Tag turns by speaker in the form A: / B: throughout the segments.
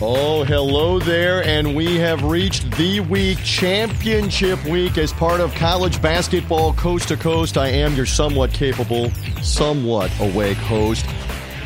A: Oh, hello there, and we have reached the week, championship week, as part of college basketball coast to coast. I am your somewhat capable, somewhat awake host,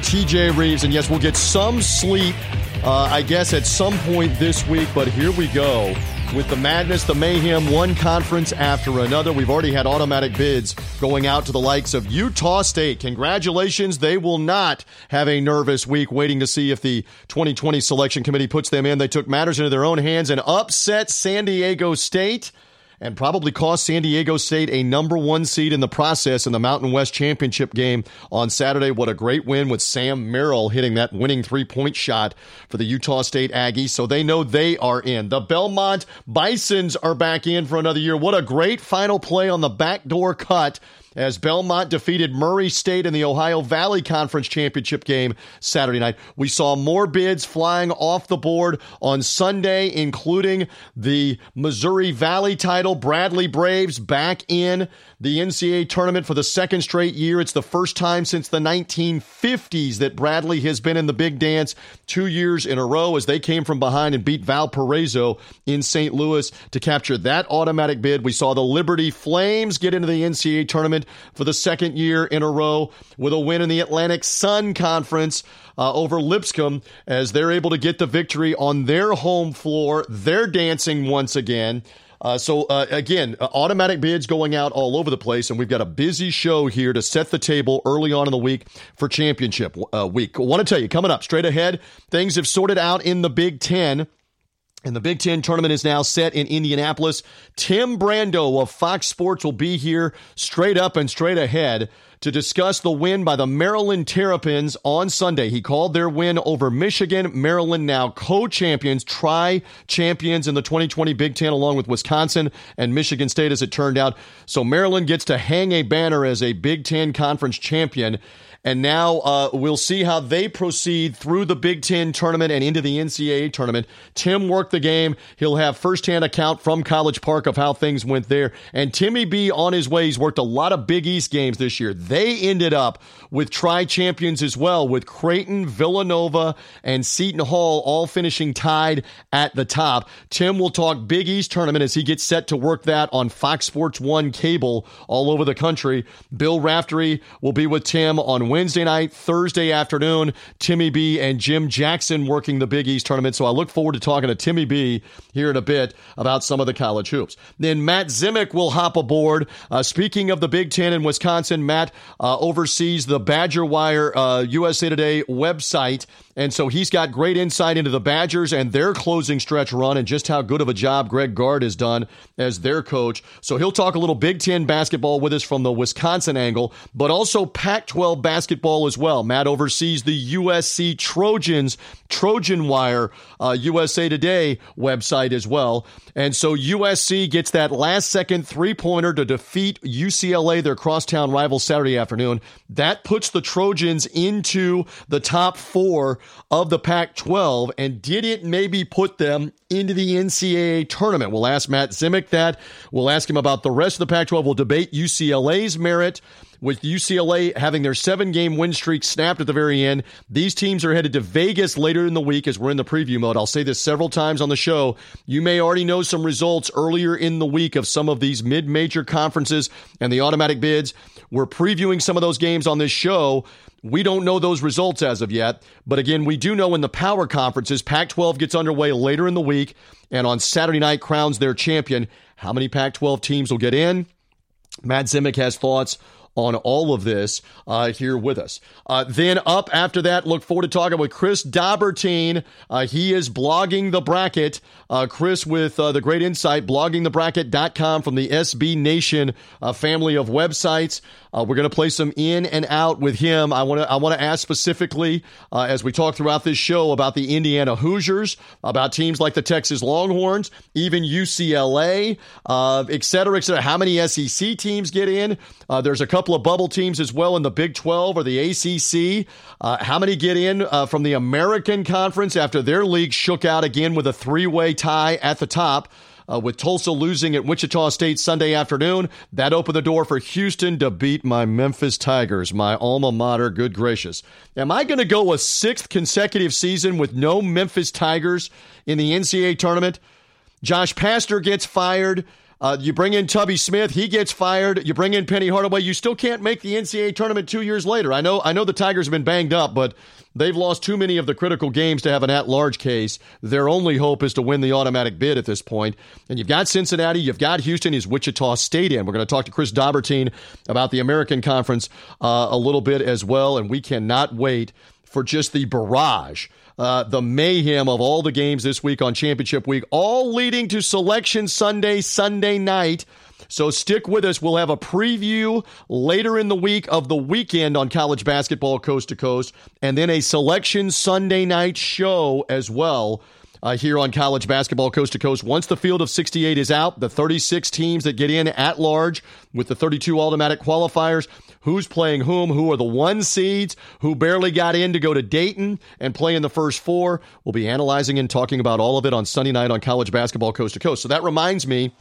A: TJ Reeves, and yes, we'll get some sleep, uh, I guess, at some point this week, but here we go with the madness, the mayhem, one conference after another. We've already had automatic bids going out to the likes of Utah State. Congratulations. They will not have a nervous week waiting to see if the 2020 selection committee puts them in. They took matters into their own hands and upset San Diego State and probably cost San Diego State a number one seed in the process in the Mountain West Championship game on Saturday. What a great win with Sam Merrill hitting that winning three point shot for the Utah State Aggies. So they know they are in. The Belmont Bisons are back in for another year. What a great final play on the backdoor cut as Belmont defeated Murray State in the Ohio Valley Conference Championship game Saturday night. We saw more bids flying off the board on Sunday, including the Missouri Valley title. Bradley Braves back in the NCAA tournament for the second straight year. It's the first time since the 1950s that Bradley has been in the big dance two years in a row as they came from behind and beat Valparaiso in St. Louis to capture that automatic bid. We saw the Liberty Flames get into the NCAA tournament for the second year in a row with a win in the Atlantic Sun Conference. Uh, over Lipscomb as they're able to get the victory on their home floor. They're dancing once again. Uh, so uh, again, uh, automatic bids going out all over the place, and we've got a busy show here to set the table early on in the week for championship uh, week. I want to tell you, coming up straight ahead, things have sorted out in the Big Ten. And the Big Ten tournament is now set in Indianapolis. Tim Brando of Fox Sports will be here straight up and straight ahead to discuss the win by the Maryland Terrapins on Sunday. He called their win over Michigan. Maryland now co-champions, tri-champions in the 2020 Big Ten along with Wisconsin and Michigan State as it turned out. So Maryland gets to hang a banner as a Big Ten conference champion. And now uh, we'll see how they proceed through the Big Ten tournament and into the NCAA tournament. Tim worked the game. He'll have firsthand account from College Park of how things went there. And Timmy B on his way. He's worked a lot of Big East games this year. They ended up with tri champions as well, with Creighton, Villanova, and Seton Hall all finishing tied at the top. Tim will talk Big East tournament as he gets set to work that on Fox Sports One cable all over the country. Bill Raftery will be with Tim on Wednesday night, Thursday afternoon. Timmy B and Jim Jackson working the Big East tournament. So I look forward to talking to Timmy B here in a bit about some of the college hoops. Then Matt Zemek will hop aboard. Uh, speaking of the Big Ten in Wisconsin, Matt uh, oversees the Badger Wire uh, USA Today website. And so he's got great insight into the Badgers and their closing stretch run and just how good of a job Greg Gard has done as their coach. So he'll talk a little Big Ten basketball with us from the Wisconsin angle, but also Pac 12 basketball as well. Matt oversees the USC Trojans, Trojan Wire, uh, USA Today website as well. And so USC gets that last second three pointer to defeat UCLA, their crosstown rival, Saturday afternoon. That puts the Trojans into the top four of the Pac 12. And did it maybe put them into the NCAA tournament? We'll ask Matt Zemek that. We'll ask him about the rest of the Pac 12. We'll debate UCLA's merit with UCLA having their seven game win streak snapped at the very end. These teams are headed to Vegas later in the week as we're in the preview mode. I'll say this several times on the show. You may already know some results earlier in the week of some of these mid major conferences and the automatic bids. We're previewing some of those games on this show. We don't know those results as of yet, but again, we do know in the power conferences, Pac 12 gets underway later in the week and on Saturday night crowns their champion. How many Pac 12 teams will get in? Matt Zemek has thoughts on all of this uh, here with us. Uh, then up after that, look forward to talking with Chris Dobbertean. Uh, he is blogging the bracket. Uh, Chris with uh, the great insight, bloggingthebracket.com from the SB Nation uh, family of websites. We're going to play some in and out with him. I want to I want to ask specifically as we talk throughout this show about the Indiana Hoosiers, about teams like the Texas Longhorns, even UCLA, et cetera, et cetera. How many SEC teams get in? There's a couple of bubble teams as well in the Big 12 or the ACC. Uh, how many get in uh, from the American Conference after their league shook out again with a three way tie at the top? uh, with Tulsa losing at Wichita State Sunday afternoon. That opened the door for Houston to beat my Memphis Tigers, my alma mater. Good gracious. Am I going to go a sixth consecutive season with no Memphis Tigers in the NCAA tournament? Josh Pastner gets fired. Uh, you bring in Tubby Smith, he gets fired. You bring in Penny Hardaway, you still can't make the NCAA tournament two years later. I know, I know the Tigers have been banged up, but they've lost too many of the critical games to have an at-large case. Their only hope is to win the automatic bid at this point. And you've got Cincinnati, you've got Houston, is Wichita State in. We're going to talk to Chris Dobbertean about the American Conference uh, a little bit as well, and we cannot wait for just the barrage uh, the mayhem of all the games this week on Championship Week, all leading to Selection Sunday, Sunday night. So stick with us. We'll have a preview later in the week of the weekend on college basketball coast to coast, and then a Selection Sunday night show as well uh, here on college basketball coast to coast. Once the field of 68 is out, the 36 teams that get in at large with the 32 automatic qualifiers, who's playing whom, who are the one seeds, who barely got in to go to Dayton and play in the first four. We'll be analyzing and talking about all of it on Sunday night on college basketball coast to coast. So that reminds me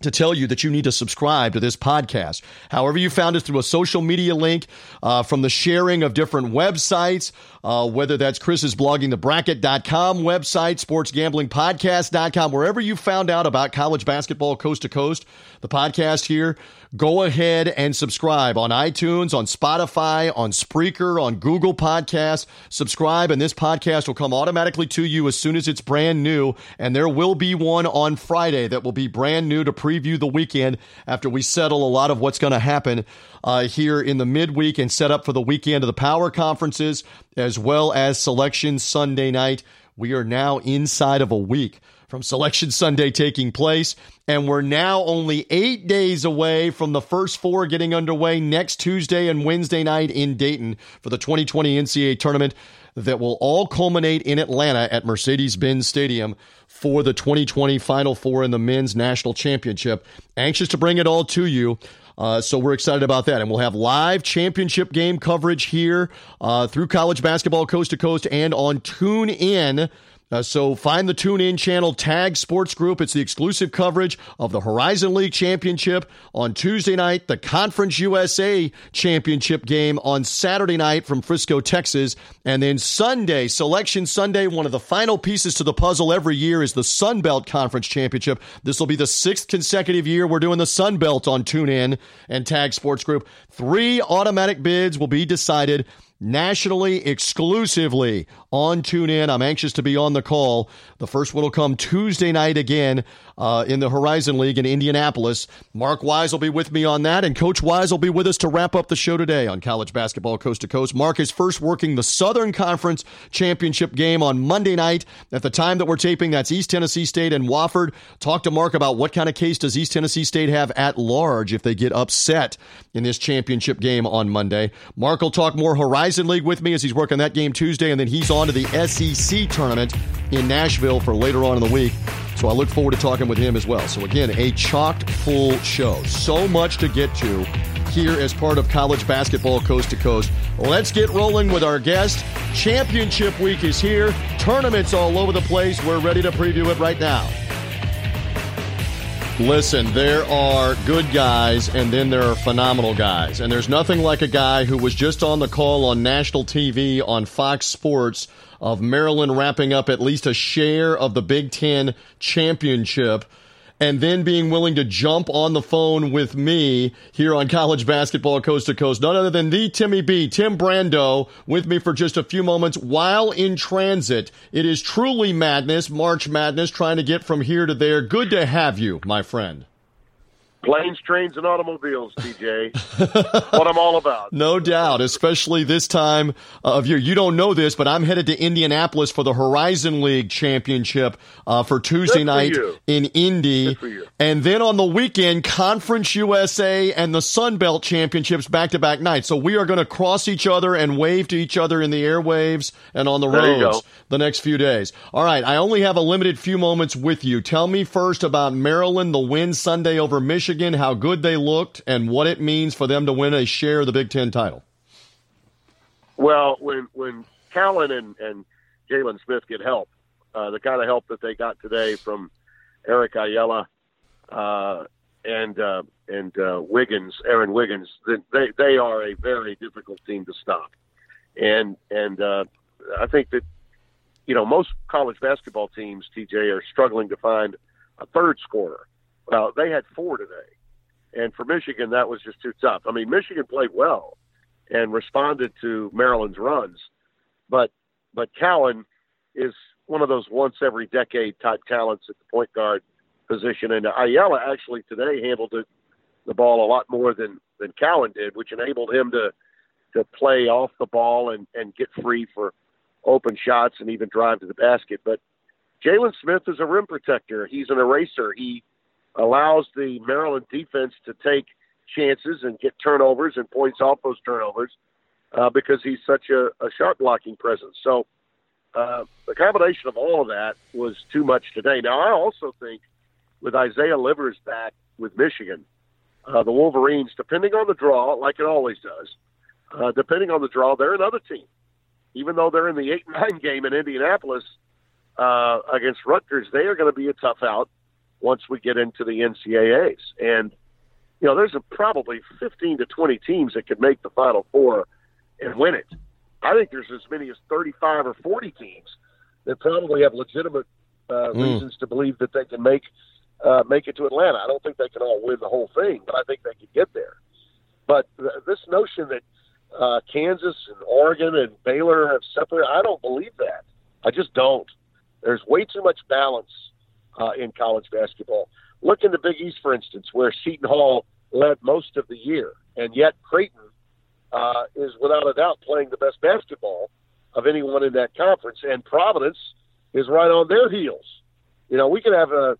A: to tell you that you need to subscribe to this podcast. However, you found it through a social media link, uh, from the sharing of different websites, uh, whether that's Chris's blogging the bracket.com website, sportsgamblingpodcast.com, wherever you found out about college basketball coast to coast, the podcast here, go ahead and subscribe on iTunes, on Spotify, on Spreaker, on Google Podcasts. Subscribe, and this podcast will come automatically to you as soon as it's brand new. And there will be one on Friday that will be brand new to preview the weekend after we settle a lot of what's going to happen uh, here in the midweek and set up for the weekend of the power conferences as well as Selection Sunday night. We are now inside of a week from Selection Sunday taking place, and we're now only eight days away from the first four getting underway next Tuesday and Wednesday night in Dayton for the 2020 NCAA tournament that will all culminate in Atlanta at Mercedes Benz Stadium for the 2020 Final Four in the Men's National Championship. Anxious to bring it all to you. Uh, so we're excited about that. And we'll have live championship game coverage here uh, through college basketball coast to coast and on Tune In. Uh, so find the Tune In channel, Tag Sports Group. It's the exclusive coverage of the Horizon League Championship on Tuesday night, the Conference USA Championship game on Saturday night from Frisco, Texas, and then Sunday, Selection Sunday. One of the final pieces to the puzzle every year is the Sun Belt Conference Championship. This will be the sixth consecutive year we're doing the Sun Belt on Tune In and Tag Sports Group. Three automatic bids will be decided nationally exclusively on TuneIn. I'm anxious to be on the call. The first one will come Tuesday night again uh, in the Horizon League in Indianapolis. Mark Wise will be with me on that, and Coach Wise will be with us to wrap up the show today on college basketball coast to coast. Mark is first working the Southern Conference Championship game on Monday night. At the time that we're taping, that's East Tennessee State and Wofford. Talk to Mark about what kind of case does East Tennessee State have at large if they get upset in this championship game on Monday. Mark will talk more Horizon League with me as he's working that game Tuesday, and then he's on to the SEC tournament in Nashville for later on in the week. So I look forward to talking with him as well. So again, a chocked full show. So much to get to here as part of college basketball coast to coast. Let's get rolling with our guest. Championship week is here. Tournaments all over the place. We're ready to preview it right now. Listen, there are good guys and then there are phenomenal guys. And there's nothing like a guy who was just on the call on national TV on Fox Sports of Maryland wrapping up at least a share of the Big Ten championship and then being willing to jump on the phone with me here on college basketball coast to coast. None other than the Timmy B, Tim Brando, with me for just a few moments while in transit. It is truly madness, March Madness, trying to get from here to there. Good to have you, my friend.
B: Planes, trains, and automobiles, TJ. what I'm all about.
A: No doubt, especially this time of year. You don't know this, but I'm headed to Indianapolis for the Horizon League Championship uh, for Tuesday
B: for
A: night
B: you.
A: in Indy.
B: Good for you.
A: And then on the weekend, Conference USA and the Sun Belt Championships back to back nights. So we are going to cross each other and wave to each other in the airwaves and on the
B: There
A: roads the next few days. All right, I only have a limited few moments with you. Tell me first about Maryland, the win Sunday over Michigan, how good they looked, and what it means for them to win a share of the Big Ten title.
B: Well, when when Cowan and and Jalen Smith get help, uh, the kind of help that they got today from Eric Ayala, uh, and uh, and uh, Wiggins, Aaron Wiggins, they they are a very difficult team to stop, and and uh, I think that you know most college basketball teams, TJ, are struggling to find a third scorer. Well, they had four today, and for Michigan that was just too tough. I mean, Michigan played well and responded to Maryland's runs, but but Cowan is one of those once every decade type talents at the point guard position. And Ayala actually today handled it, the ball a lot more than than Cowan did, which enabled him to to play off the ball and and get free for open shots and even drive to the basket. But Jalen Smith is a rim protector. He's an eraser. He allows the Maryland defense to take chances and get turnovers and points off those turnovers uh, because he's such a, a blocking presence. So uh, the combination of all of that was too much today. Now I also think with Isaiah Livers back with Michigan, uh, the Wolverines, depending on the draw, like it always does, uh, depending on the draw, they're another team. Even though they're in the eight nine game in Indianapolis uh, against Rutgers, they are going to be a tough out once we get into the NCAA's. And you know, there's a, probably 15 to 20 teams that could make the Final Four and win it. I think there's as many as 35 or 40 teams that probably have legitimate uh, mm. reasons to believe that they can make uh, make it to Atlanta. I don't think they can all win the whole thing, but I think they can get there. But th- this notion that uh, Kansas and Oregon and Baylor have separated, I don't believe that. I just don't. There's way too much balance uh, in college basketball. Look in the Big East, for instance, where Seton Hall led most of the year, and yet Creighton uh, is without a doubt playing the best basketball of anyone in that conference, and Providence is right on their heels. You know, we could have a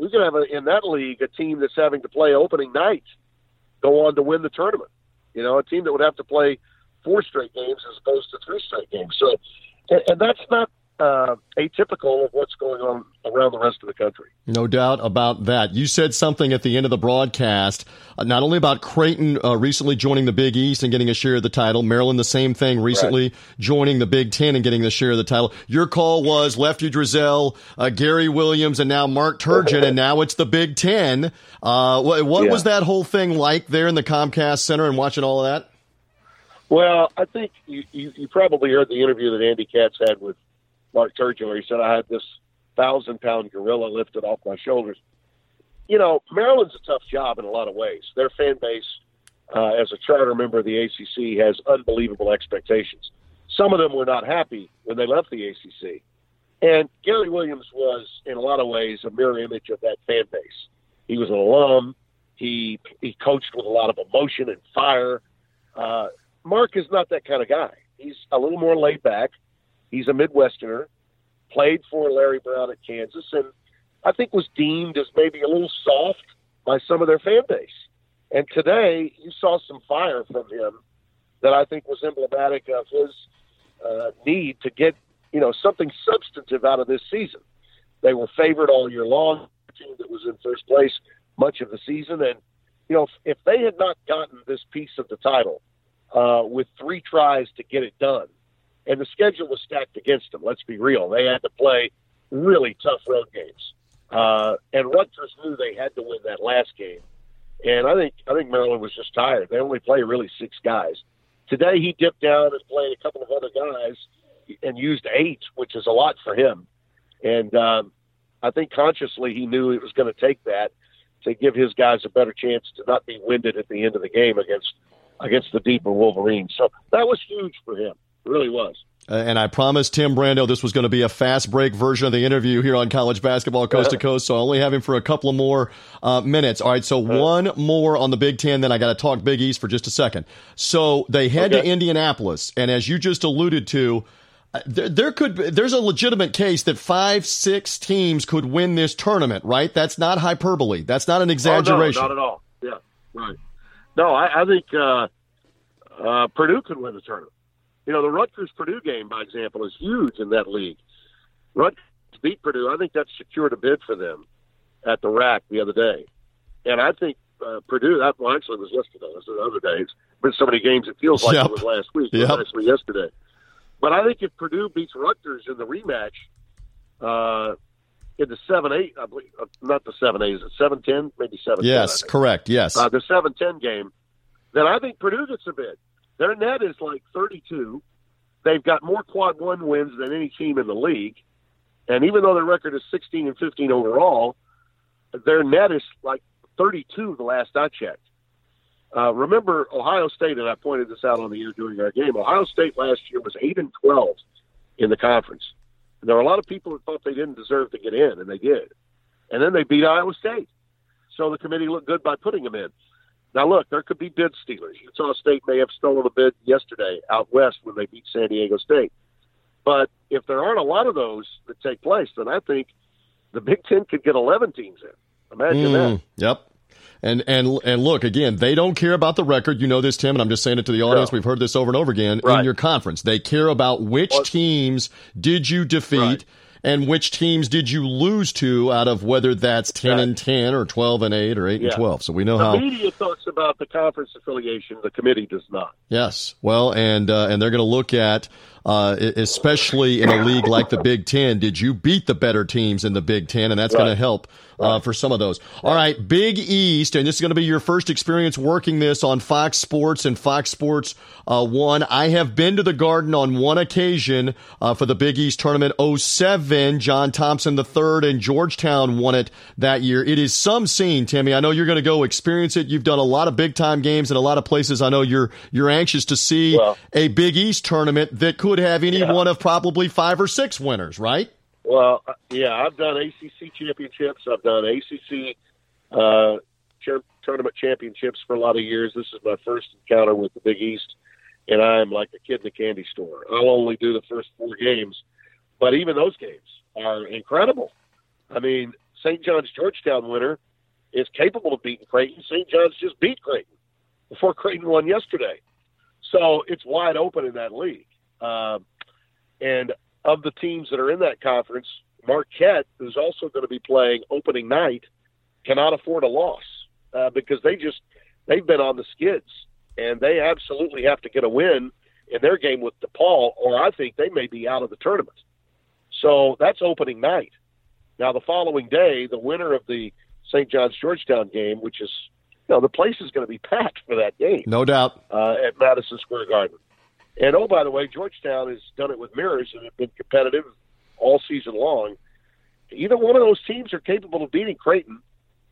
B: we could have a, in that league a team that's having to play opening night go on to win the tournament. You know, a team that would have to play four straight games as opposed to three straight games. So, and, and that's not uh, atypical of what's going on around the rest of the country.
A: No doubt about that. You said something at the end of the broadcast, uh, not only about Creighton uh, recently joining the Big East and getting a share of the title, Maryland the same thing recently right. joining the Big Ten and getting the share of the title. Your call was Lefty Driesell, uh, Gary Williams, and now Mark Turgeon, and now it's the Big Ten. Uh, what, what yeah. was that whole thing like there in the Comcast Center and watching all of that?
B: Well, I think you, you, you probably heard the interview that Andy Katz had with Mark Turgeon, he said I had this thousand pound gorilla lifted off my shoulders. You know, Maryland's a tough job in a lot of ways. Their fan base, uh, as a charter member of the ACC, has unbelievable expectations. Some of them were not happy when they left the ACC. And Gary Williams was, in a lot of ways, a mirror image of that fan base. He was an alum. He he coached with a lot of emotion and fire. Uh, Mark is not that kind of guy. He's a little more laid back. He's a Midwesterner, played for Larry Brown at Kansas, and I think was deemed as maybe a little soft by some of their fan base. And today, you saw some fire from him that I think was emblematic of his uh, need to get you know something substantive out of this season. They were favored all year long. team that was in first place much of the season, and you know if, if they had not gotten this piece of the title uh, with three tries to get it done, and the schedule was stacked against them. Let's be real; they had to play really tough road games, uh, and Rutgers knew they had to win that last game. And I think I think Maryland was just tired. They only play really six guys. Today he dipped down and played a couple of other guys and used eight, which is a lot for him. And um, I think consciously he knew it was going to take that to give his guys a better chance to not be winded at the end of the game against against the deeper Wolverines. So that was huge for him. Really was.
A: Uh, and I promised Tim Brando this was going to be a fast break version of the interview here on College Basketball Coast to Coast. So I only have him for a couple of more uh, minutes. All right. So one more on the Big Ten. Then I got to talk Big East for just a second. So they head okay. to Indianapolis. And as you just alluded to, uh, there, there, could there's a legitimate case that five six teams could win this tournament right that's not hyperbole that's not an exaggeration
B: oh, no, not at all yeah right no i, I think uh, uh, purdue could win the tournament you know, the Rutgers Purdue game, by example, is huge in that league. Rutgers beat Purdue. I think that secured a bid for them at the RAC the other day. And I think uh, Purdue, that well, actually was yesterday, it was the other day. It's been so many games, it feels like yep. it was last week. Yep. Actually yesterday. But I think if Purdue beats Rutgers in the rematch, uh, in the seven eight, I believe, uh, not the seven eight, is it seven ten, maybe seven?
A: Yes, correct. Yes,
B: uh, the seven ten game. Then I think Purdue gets a bid. Their net is like thirty two. They've got more quad one wins than any team in the league, and even though their record is sixteen and fifteen overall, their net is like thirty two. The last I checked. Uh, remember Ohio State, and I pointed this out on the air during our game. Ohio State last year was eight and twelve in the conference. And there were a lot of people who thought they didn't deserve to get in, and they did. And then they beat Iowa State. So the committee looked good by putting them in. Now, look, there could be bid stealers. Utah State may have stolen a bid yesterday out west when they beat San Diego State. But if there aren't a lot of those that take place, then I think the Big Ten could get 11 teams in. Imagine mm, that.
A: Yep. And and and look again, they don't care about the record. You know this, Tim, and I'm just saying it to the audience. No. We've heard this over and over again right. in your conference. They care about which teams did you defeat. Right. And which teams did you lose to out of whether that's 10 and 10 or 12 and 8 or 8 yeah. and 12? So we know
B: the
A: how.
B: The media talks about the conference affiliation, the committee does not.
A: Yes. Well, and, uh, and they're going to look at uh, especially in a league like the Big Ten. Did you beat the better teams in the Big Ten? And that's right. going to help uh, for some of those. All right, Big East, and this is going to be your first experience working this on Fox Sports and Fox Sports uh, One. I have been to the Garden on one occasion uh, for the Big East tournament 07. John Thompson III and Georgetown won it that year. It is some scene, Timmy. I know you're going to go experience it. You've done a lot of big time games in a lot of places. I know you're you're anxious to see well, a Big East tournament that could have any yeah. one of probably five or six winners, right?
B: Well, uh, yeah, I've done ACC championships. I've done ACC uh, tournament championships for a lot of years. This is my first encounter with the Big East, and I'm like a kid in a candy store. I'll only do the first four games, but even those games are incredible. I mean, St. John's Georgetown winner is capable of beating Creighton. St. John's just beat Creighton before Creighton won yesterday, so it's wide open in that league. Uh, and of the teams that are in that conference, Marquette, who's also going to be playing opening night, cannot afford a loss uh, because they just they've been on the skids and they absolutely have to get a win in their game with DePaul, or I think they may be out of the tournament. So that's opening night. Now the following day, the winner of the St. John's Georgetown game, which is you know the place is going to be packed for that game,
A: no doubt,
B: uh, at Madison Square Garden. And oh, by the way, Georgetown has done it with mirrors and have been competitive all season long. Either one of those teams are capable of beating Creighton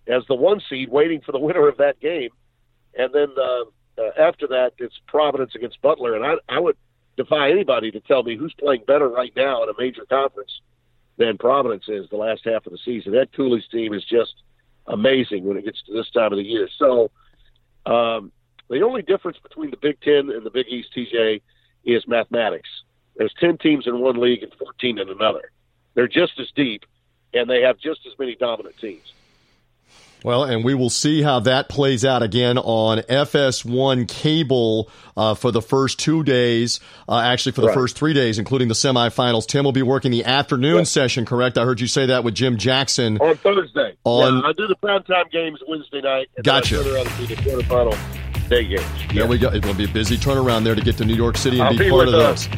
B: as the one seed, waiting for the winner of that game. And then uh, uh, after that, it's Providence against Butler. And I, I would defy anybody to tell me who's playing better right now in a major conference than Providence is the last half of the season. Ed Cooley's team is just amazing when it gets to this time of the year. So um, the only difference between the Big Ten and the Big East, TJ, is mathematics. There's 10 teams in one league and 14 in another. They're just as deep, and they have just as many dominant teams.
A: Well, and we will see how that plays out again on FS1 cable uh, for the first two days, uh, actually for the right. first three days, including the semifinals. Tim will be working the afternoon session, correct? I heard you say that with Jim Jackson.
B: On Thursday. On, yeah, I do the primetime games Wednesday night. And
A: gotcha.
B: Then I turn around and the quarterfinal day games.
A: There we go. It will be a busy turnaround there to get to New York City and be, be, part of uh, those.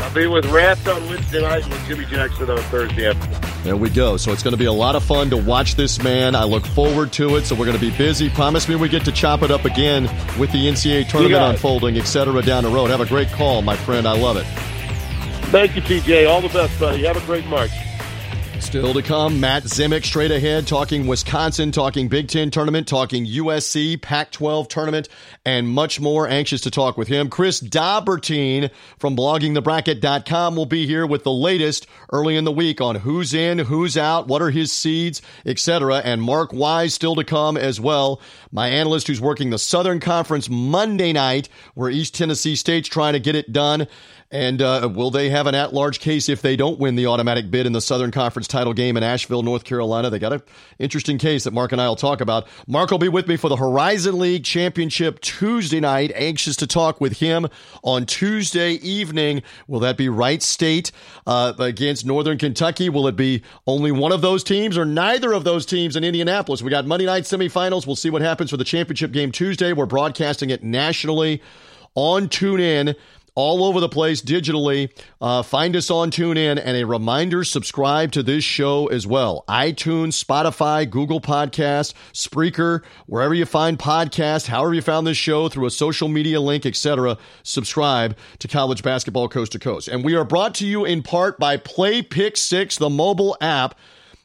B: I'll be with Raft on Wednesday night and with Jimmy Jackson on Thursday afternoon.
A: There we go. So it's going to be a lot of fun to watch this man. I look forward to it. So we're going to be busy. Promise me we get to chop it up again with the NCAA tournament unfolding, et cetera, down the road. Have a great call, my friend. I love it.
B: Thank you, TJ. All the best, buddy. Have a great March.
A: Still to come, Matt Zemek straight ahead, talking Wisconsin, talking Big Ten tournament, talking USC, Pac 12 tournament, and much more. Anxious to talk with him. Chris Dobbertean from bloggingthebracket.com will be here with the latest early in the week on who's in, who's out, what are his seeds, etc. And Mark Wise still to come as well. My analyst who's working the Southern Conference Monday night, where East Tennessee State's trying to get it done. And uh, will they have an at large case if they don't win the automatic bid in the Southern Conference title game in Asheville, North Carolina? They got an interesting case that Mark and I will talk about. Mark will be with me for the Horizon League Championship Tuesday night. Anxious to talk with him on Tuesday evening. Will that be Wright State uh, against Northern Kentucky? Will it be only one of those teams or neither of those teams in Indianapolis? We got Monday night semifinals. We'll see what happens for the championship game Tuesday. We're broadcasting it nationally on TuneIn all over the place digitally. Uh, find us on TuneIn and a reminder subscribe to this show as well. iTunes, Spotify, Google Podcast, Spreaker, wherever you find podcasts, however you found this show through a social media link, etc. Subscribe to College Basketball Coast to Coast. And we are brought to you in part by Play Pick 6, the mobile app.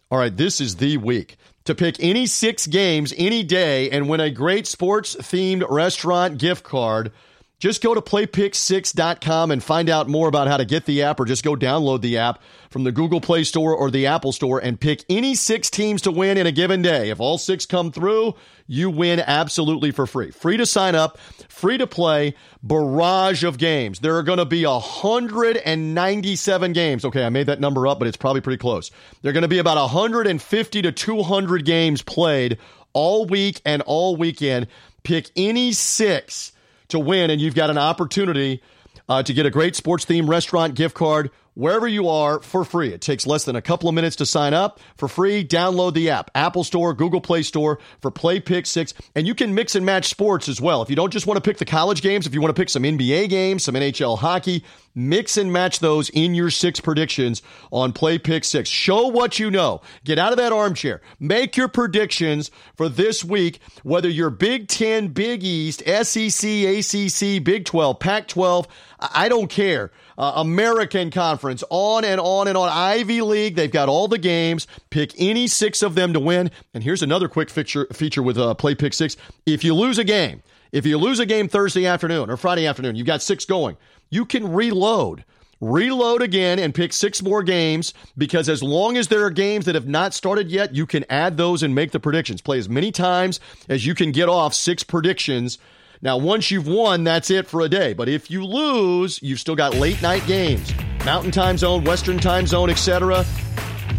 A: All right, this is the week to pick any six games any day and win a great sports themed restaurant gift card. Just go to playpick6.com and find out more about how to get the app, or just go download the app from the Google Play Store or the Apple Store and pick any six teams to win in a given day. If all six come through, you win absolutely for free. Free to sign up, free to play, barrage of games. There are going to be 197 games. Okay, I made that number up, but it's probably pretty close. There are going to be about 150 to 200 games played all week and all weekend. Pick any six to win, and you've got an opportunity uh, to get a great sports themed restaurant gift card wherever you are for free. It takes less than a couple of minutes to sign up for free. Download the app, Apple Store, Google Play Store for Play Pick 6. And you can mix and match sports as well. If you don't just want to pick the college games, if you want to pick some NBA games, some NHL hockey, mix and match those in your six predictions on Play Pick 6. Show what you know. Get out of that armchair. Make your predictions for this week, whether you're Big 10, Big East, SEC, ACC, Big 12, Pac 12. I don't care uh, American Conference, on and on and on. Ivy League, they've got all the games. Pick any six of them to win. And here's another quick feature, feature with uh, Play Pick Six. If you lose a game, if you lose a game Thursday afternoon or Friday afternoon, you've got six going, you can reload reload again and pick six more games because as long as there are games that have not started yet, you can add those and make the predictions. Play as many times as you can get off six predictions now, once you've won, that's it for a day. But if you lose, you've still got late night games, Mountain Time Zone, Western Time Zone, etc.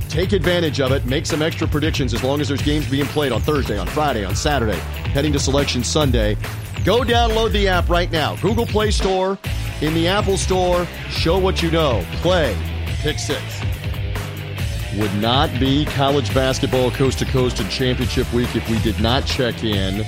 A: Take advantage of it. Make some extra predictions as long as there's games being played on Thursday, on Friday, on Saturday, heading to Selection Sunday. Go download the app right now. Google Play Store, in the Apple Store. Show what you know. Play. Pick six. Would not be college basketball coast to coast and championship week if we did not check in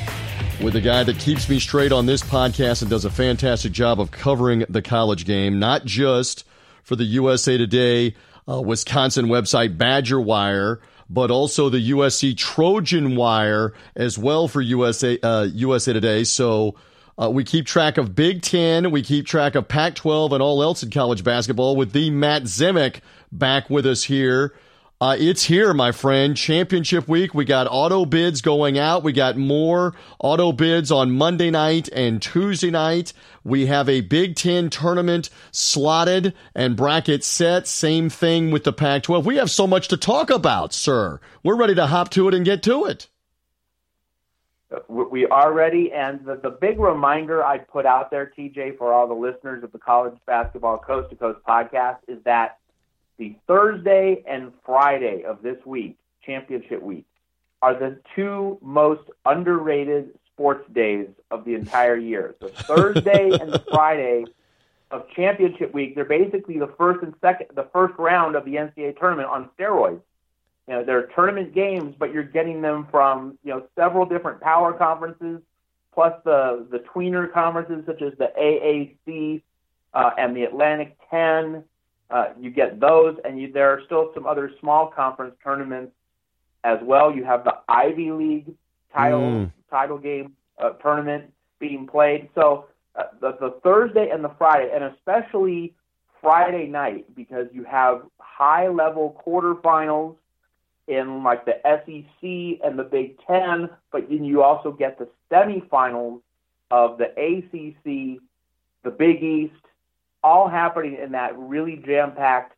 A: with a guy that keeps me straight on this podcast and does a fantastic job of covering the college game, not just for the USA Today uh, Wisconsin website Badger Wire, but also the USC Trojan Wire as well for USA uh, USA Today. So. Uh, we keep track of Big Ten, we keep track of Pac 12 and all else in college basketball with the Matt Zemek back with us here uh, it's here, my friend. Championship week. We got auto bids going out. We got more auto bids on Monday night and Tuesday night. We have a Big Ten tournament slotted and bracket set. Same thing with the Pac 12. We have so much to talk about, sir. We're ready to hop to it and get to it.
C: We are ready. And the, the big reminder I put out there, TJ, for all the listeners of the College Basketball Coast to Coast podcast is that the Thursday and Friday of this week, championship week, are the two most underrated sports days of the entire year. The Thursday and the Friday of championship week, they're basically the first and second, the first round of the NCAA tournament on steroids. You know, they're tournament games, but you're getting them from you know several different power conferences, plus the the tweener conferences such as the AAC uh, and the Atlantic 10 uh, you get those, and you, there are still some other small conference tournaments as well. You have the Ivy League title mm. title game uh, tournament being played. So uh, the, the Thursday and the Friday, and especially Friday night, because you have high level quarterfinals in like the SEC and the Big Ten, but then you also get the semifinals of the ACC, the Big East, all happening in that really jam packed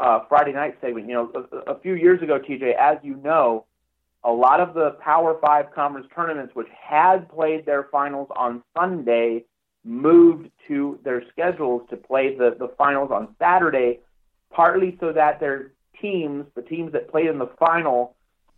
C: uh, Friday night segment. You know, a, a few years ago, TJ, as you know, a lot of the Power Five conference tournaments, which had played their finals on Sunday, moved to their schedules to play the, the finals on Saturday, partly so that their teams, the teams that played in the final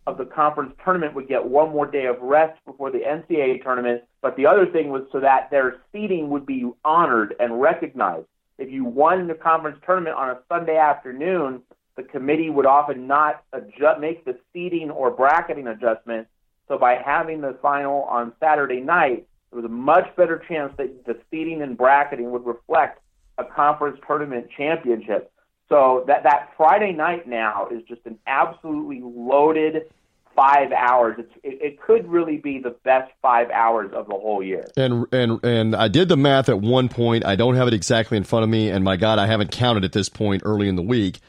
C: of the conference tournament, would get one more day of rest before the NCAA tournament. But the other thing was so that their seeding would be honored and recognized if you won the conference tournament on a Sunday afternoon, the committee would often not adjust, make the seeding or bracketing adjustment. So by having the final on Saturday night, there was a much better chance that the seeding and bracketing would reflect a conference tournament championship. So that that Friday night now is just an absolutely loaded five hours. It's, it, it could really be the best five hours of the whole year.
A: And and and I did the math at one point. I don't have it exactly in front of me, and my God, I haven't counted at this point early in the week.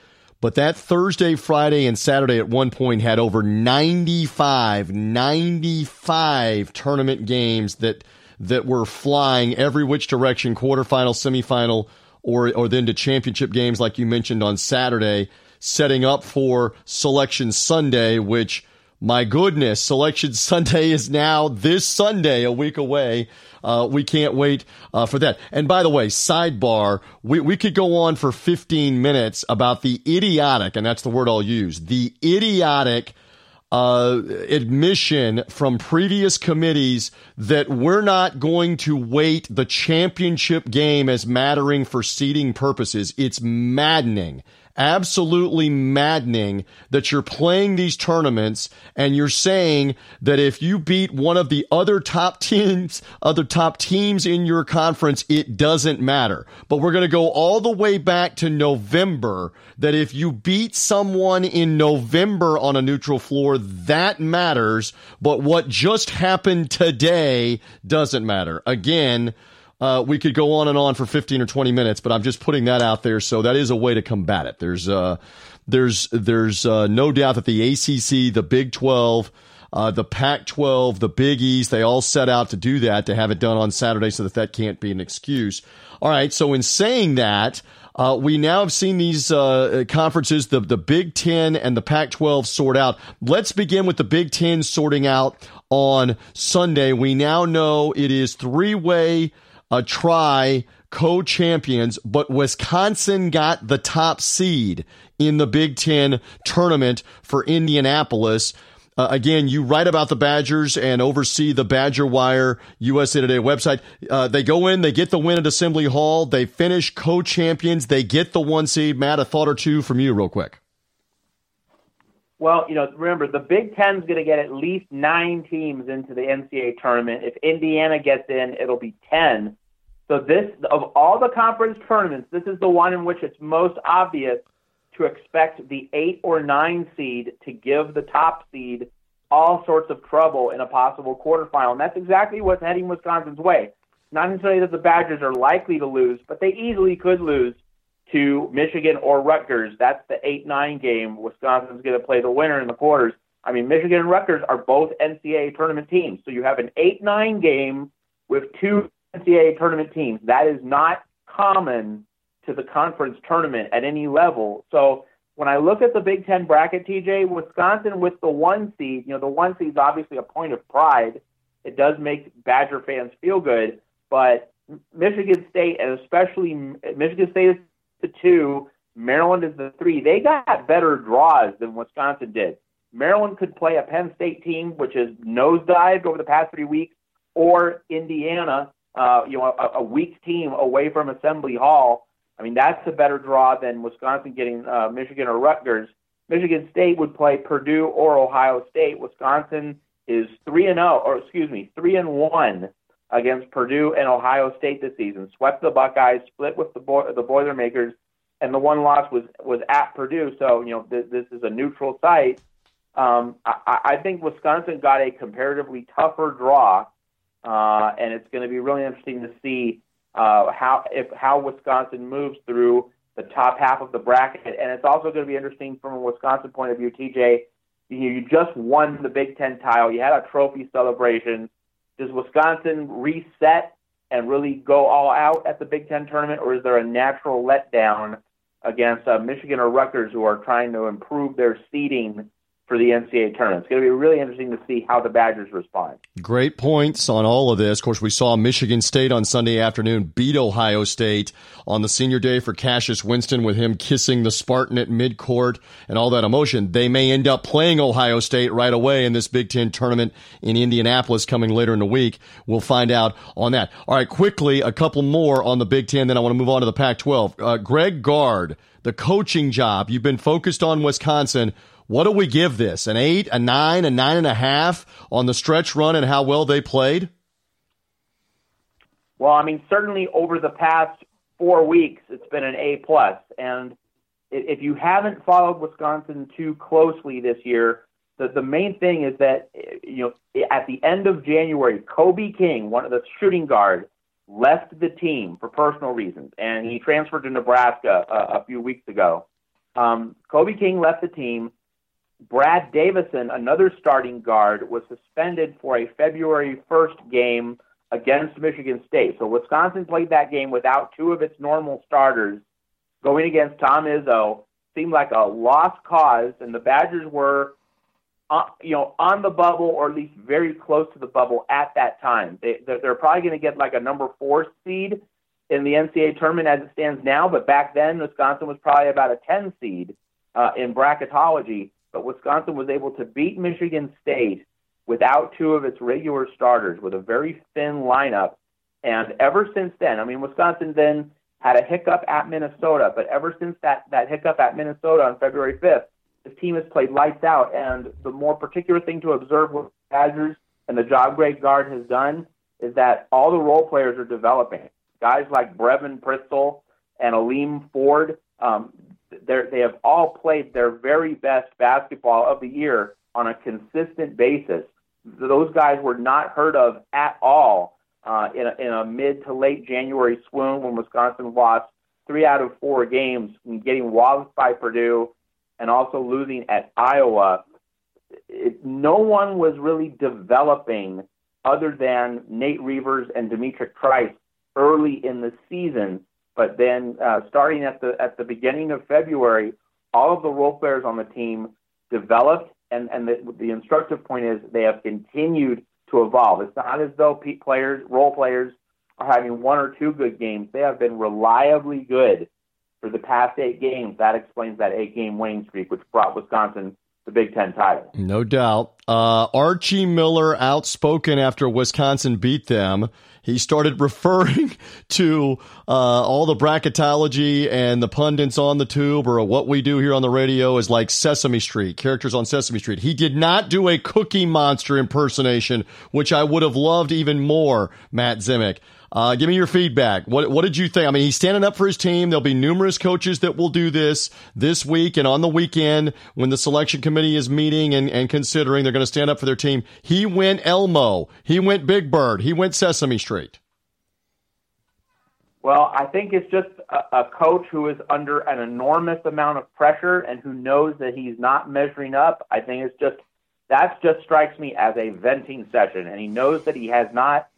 A: But that Thursday, Friday, and Saturday at one point had over 95, 95 tournament games that that were flying every which direction, quarterfinal, semifinal, or or then to championship games like you mentioned on Saturday, setting up for Selection Sunday, which my goodness, Selection Sunday is now this Sunday, a week away. Uh, we can't weight uh, for that. And by the way, sidebar, we, we could go on for 15 minutes about the idiotic, and that's the word I'll use, the idiotic uh, admission from previous committees that we're not going to wait the championship game as mattering for seeding purposes. It's maddening absolutely maddening that you're playing these tournaments and you're saying that if you beat one of the other top teams, other top teams in your conference, it doesn't matter. But we're going to go all the way back to November that if you beat someone in November on a neutral floor, that matters. But what just happened today doesn't matter. Again, uh, we could go on and on for 15 or 20 minutes, but I'm just putting that out there. So that is a way to combat it. There's, uh, there's, there's, uh, no doubt that the ACC, the Big 12, uh, the Pac 12, the Big East, they all set out to do that, to have it done on Saturday so that that can't be an excuse. All right. So in saying that, uh, we now have seen these uh, conferences, the, the Big Ten and the Pac 12 sort out. Let's begin with the Big Ten sorting out on Sunday. We now know it is three way a try co-champions, but Wisconsin got the top seed in the Big Ten tournament for Indianapolis. Uh, again, you write about the Badgers and oversee the Badger Wire USA Today website. Uh, they go in, they get the win at Assembly Hall, they finish co-champions, they get the one seed. Matt, a thought or two from you, real quick.
C: Well, you know, remember the Big Ten's going to get at least nine teams into the NCAA tournament. If Indiana gets in, it'll be ten. So this, of all the conference tournaments, this is the one in which it's most obvious to expect the eight or nine seed to give the top seed all sorts of trouble in a possible quarterfinal. And that's exactly what's heading Wisconsin's way. Not necessarily that the Badgers are likely to lose, but they easily could lose to Michigan or Rutgers. That's the 8 9 game. Wisconsin's going to play the winner in the quarters. I mean, Michigan and Rutgers are both NCAA tournament teams. So you have an 8 9 game with two NCAA tournament teams. That is not common to the conference tournament at any level. So when I look at the Big Ten bracket, TJ, Wisconsin with the one seed, you know, the one seed is obviously a point of pride. It does make Badger fans feel good, but Michigan State and especially Michigan State the two, Maryland is the three. They got better draws than Wisconsin did. Maryland could play a Penn State team, which has nosedived over the past three weeks, or Indiana, uh, you know, a, a weak team away from Assembly Hall. I mean, that's a better draw than Wisconsin getting uh, Michigan or Rutgers. Michigan State would play Purdue or Ohio State. Wisconsin is three and zero, oh, or excuse me, three and one against Purdue and Ohio State this season. Swept the Buckeyes, split with the Bo- the Boilermakers, and the one loss was was at Purdue. So you know th- this is a neutral site. Um, I, I think Wisconsin got a comparatively tougher draw, uh, and it's going to be really interesting to see uh, how if how Wisconsin moves through the top half of the bracket. And it's also going to be interesting from a Wisconsin point of view. TJ, you, you just won the Big Ten title. You had a trophy celebration. Does Wisconsin reset and really go all out at the Big Ten tournament, or is there a natural letdown against uh, Michigan or Rutgers, who are trying to improve their seeding for the NCAA tournament. It's going to be really interesting to see how the Badgers respond.
A: Great points on all of this. Of course, we saw Michigan State on Sunday afternoon beat Ohio State on the senior day for Cassius Winston with him kissing the Spartan at midcourt and all that emotion. They may end up playing Ohio State right away in this Big Ten tournament in Indianapolis coming later in the week. We'll find out on that. All right, quickly, a couple more on the Big Ten, then I want to move on to the Pac 12. Uh, Greg Gard, the coaching job. You've been focused on Wisconsin. What do we give this? An eight, a nine, a nine and a half on the stretch run and how well they played?
C: Well, I mean, certainly over the past four weeks, it's been an A plus. And if you haven't followed Wisconsin too closely this year, the, the main thing is that you know at the end of January, Kobe King, one of the shooting guard, left the team for personal reasons, and he transferred to Nebraska a, a few weeks ago. Um, Kobe King left the team. Brad Davison, another starting guard, was suspended for a February 1st game against Michigan State. So Wisconsin played that game without two of its normal starters going against Tom Izzo. Seemed like a lost cause, and the Badgers were, uh, you know, on the bubble or at least very close to the bubble at that time. They, they're, they're probably going to get like a number four seed in the NCAA tournament as it stands now, but back then Wisconsin was probably about a 10 seed uh, in bracketology. But Wisconsin was able to beat Michigan State without two of its regular starters with a very thin lineup. And ever since then, I mean, Wisconsin then had a hiccup at Minnesota, but ever since that, that hiccup at Minnesota on February 5th, this team has played lights out. And the more particular thing to observe with Badgers and the job Greg Gard has done is that all the role players are developing. Guys like Brevin Pritzl and Aleem Ford, um, they have all played their very best basketball of the year on a consistent basis those guys were not heard of at all uh, in, a, in a mid to late January swoon when Wisconsin lost three out of four games, getting walloped by Purdue and also losing at Iowa. It, no one was really developing other than Nate Reuvers and D'Mitrik Trice early in the season. But then, uh, starting at the at the beginning of February, all of the role players on the team developed and and the, the instructive point is they have continued to evolve. It's not as though players, role players, are having one or two good games. They have been reliably good for the past eight games. That explains that eight-game winning streak, which brought Wisconsin the Big Ten title.
A: No doubt. Uh, Archie Miller outspoken after Wisconsin beat them. He started referring to uh, all the bracketology and the pundits on the tube or what we do here on the radio is like Sesame Street, characters on Sesame Street. He did not do a Cookie Monster impersonation, which I would have loved even more, Matt Zemek. Uh, give me your feedback. What what did you think? I mean, he's standing up for his team. There'll be numerous coaches that will do this this week and on the weekend when the selection committee is meeting and, and considering they're going to stand up for their team. He went Elmo. He went Big Bird. He went Sesame Street.
C: Well, I think it's just a, a coach who is under an enormous amount of pressure and who knows that he's not measuring up. I think it's just that just strikes me as a venting session, and he knows that he has not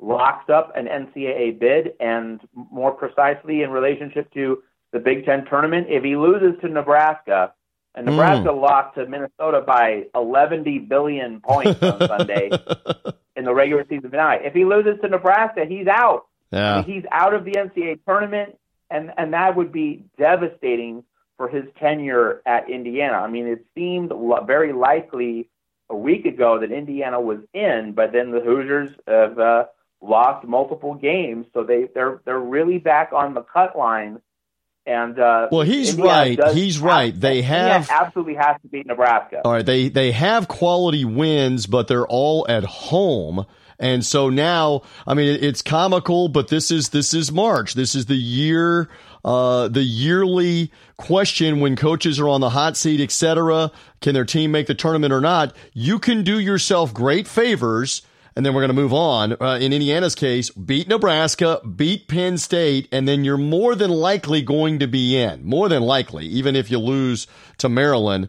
C: locks up an NCAA bid, and more precisely in relationship to the Big Ten tournament, if he loses to Nebraska, and hmm. Nebraska mm. lost to Minnesota by 11 billion points on Sunday in the regular season finale. If he loses to Nebraska, he's out.
A: Yeah.
C: He's out of the NCAA tournament, and and that would be devastating for his tenure at Indiana. I mean, it seemed very likely a week ago that Indiana was in, but then the Hoosiers have uh, lost multiple games, so they they're they're really back on the cut line. And uh,
A: well, he's Indiana right. He's right. They have
C: absolutely has to beat Nebraska.
A: All right, they they have quality wins, but they're all at home. And so now, I mean, it's comical, but this is this is March. This is the year, uh, the yearly question when coaches are on the hot seat, etc. Can their team make the tournament or not? You can do yourself great favors and then we're going to move on. Uh, in Indiana's case, beat Nebraska, beat Penn State, and then you're more than likely going to be in. More than likely, even if you lose to Maryland.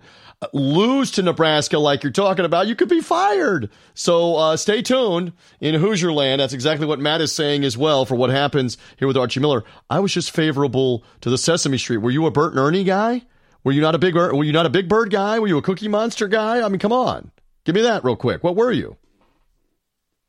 A: Lose to Nebraska like you're talking about, you could be fired. So uh, stay tuned in Hoosier land. That's exactly what Matt is saying as well for what happens here with Archie Miller. I was just favorable to the Sesame Street. Were you a Bert and Ernie guy? Were you not a big were you not a Big Bird guy? Were you a Cookie Monster guy? I mean, come on, give me that real quick. What were you?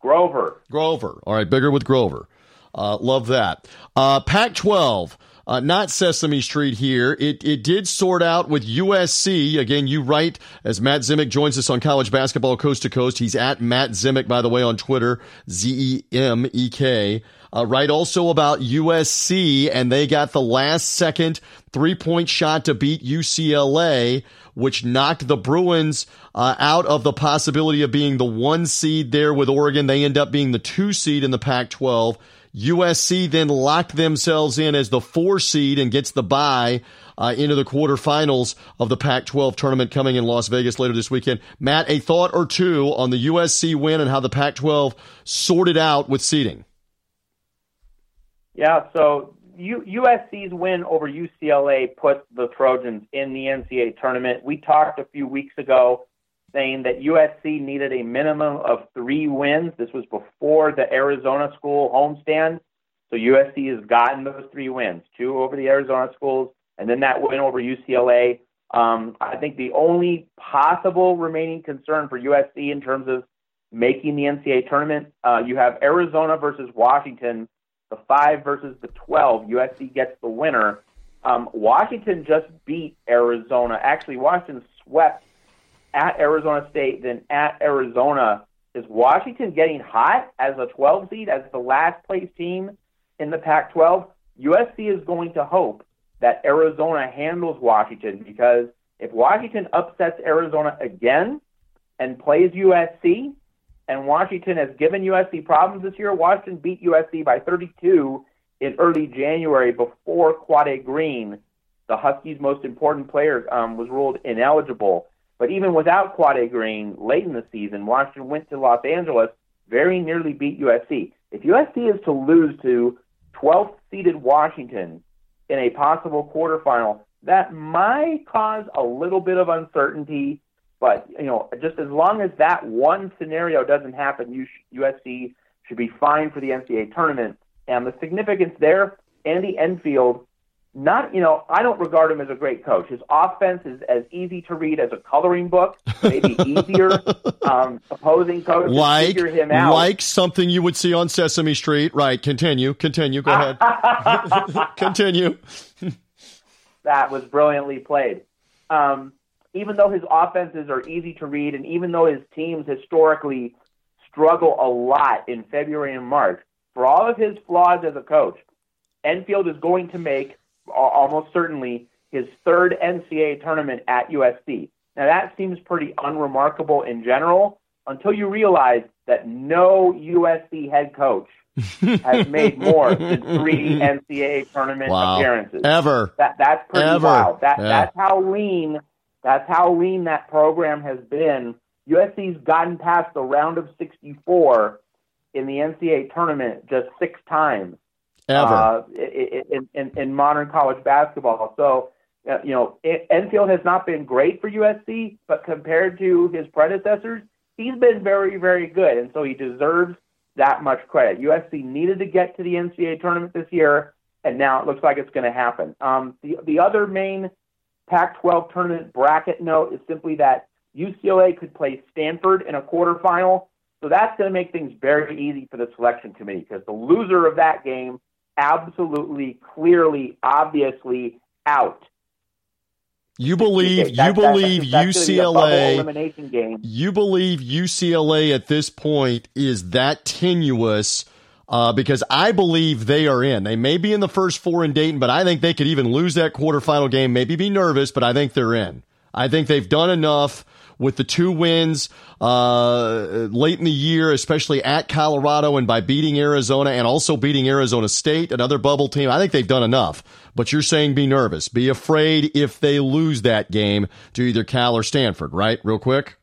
C: Grover.
A: Grover. All right, bigger with Grover. Uh, love that. Uh, Pac 12. Uh, not Sesame Street here. It it did sort out with USC. Again, you write as Matt Zemek joins us on college basketball coast to coast. He's at Matt Zemek, by the way, on Twitter, Z E M E K. Uh, write also about USC, and they got the last second three point shot to beat UCLA which knocked the Bruins uh, out of the possibility of being the one seed there with Oregon. They end up being the two seed in the Pac 12. USC then locked themselves in as the four seed and gets the bye uh, into the quarterfinals of the Pac 12 tournament coming in Las Vegas later this weekend. Matt, a thought or two on the USC win and how the Pac 12 sorted out with seeding?
C: Yeah, so U- USC's win over UCLA put the Trojans in the NCAA tournament. We talked a few weeks ago saying that USC needed a minimum of three wins. This was before the Arizona school homestand. So USC has gotten those three wins, two over the Arizona schools, and then that win over UCLA. Um, I think the only possible remaining concern for USC in terms of making the NCAA tournament, uh, you have Arizona versus Washington, the five versus the 12. USC gets the winner. Um, Washington just beat Arizona. Actually, Washington swept at Arizona State, then at Arizona. Is Washington getting hot as a 12 seed, as the last place team in the Pac 12? USC is going to hope that Arizona handles Washington because if Washington upsets Arizona again and plays USC, and Washington has given USC problems this year, Washington beat USC by 32 in early January before Quade Green, the Huskies' most important player, um, was ruled ineligible. But even without Quade Green, late in the season, Washington went to Los Angeles, very nearly beat USC. If USC is to lose to 12th seeded Washington in a possible quarterfinal, that might cause a little bit of uncertainty. But you know, just as long as that one scenario doesn't happen, USC should be fine for the NCAA tournament. And the significance there, Andy Enfield, not you know, I don't regard him as a great coach. His offense is as easy to read as a coloring book, maybe easier. um, opposing coaches
A: like,
C: figure him out.
A: Like something you would see on Sesame Street. Right. Continue. Continue. Go ahead. continue.
C: that was brilliantly played. Um, even though his offenses are easy to read, and even though his teams historically struggle a lot in February and March, for all of his flaws as a coach, Enfield is going to make almost certainly his third NCAA tournament at USC. Now that seems pretty unremarkable in general until you realize that no USC head coach has made more than three NCAA tournament
A: wow.
C: appearances
A: ever.
C: That that's pretty
A: ever.
C: wild. That
A: yeah.
C: that's how lean that's how lean that program has been. USC's gotten past the round of 64 in the NCAA tournament just six times
A: ever
C: uh, in, in, in modern college basketball. So, uh, you know, Enfield has not been great for USC, but compared to his predecessors, he's been very, very good, and so he deserves that much credit. USC needed to get to the NCAA tournament this year, and now it looks like it's going to happen. Um, the the other main Pac-12 tournament bracket note is simply that UCLA could play Stanford in a quarterfinal. So that's going to make things very easy for the selection committee because the loser of that game absolutely, clearly, obviously out.
A: You believe you believe
C: that's gonna be a bubble
A: UCLA
C: elimination game.
A: you believe UCLA at this point is that tenuous uh, because I believe they are in. They may be in the first four in Dayton, but I think they could even lose that quarterfinal game, maybe be nervous, but I think they're in. I think they've done enough with the two wins uh, late in the year, especially at Colorado and by beating Arizona and also beating Arizona State, another bubble team. I think they've done enough. But you're saying be nervous, be afraid if they lose that game to either Cal or Stanford, right? Real quick.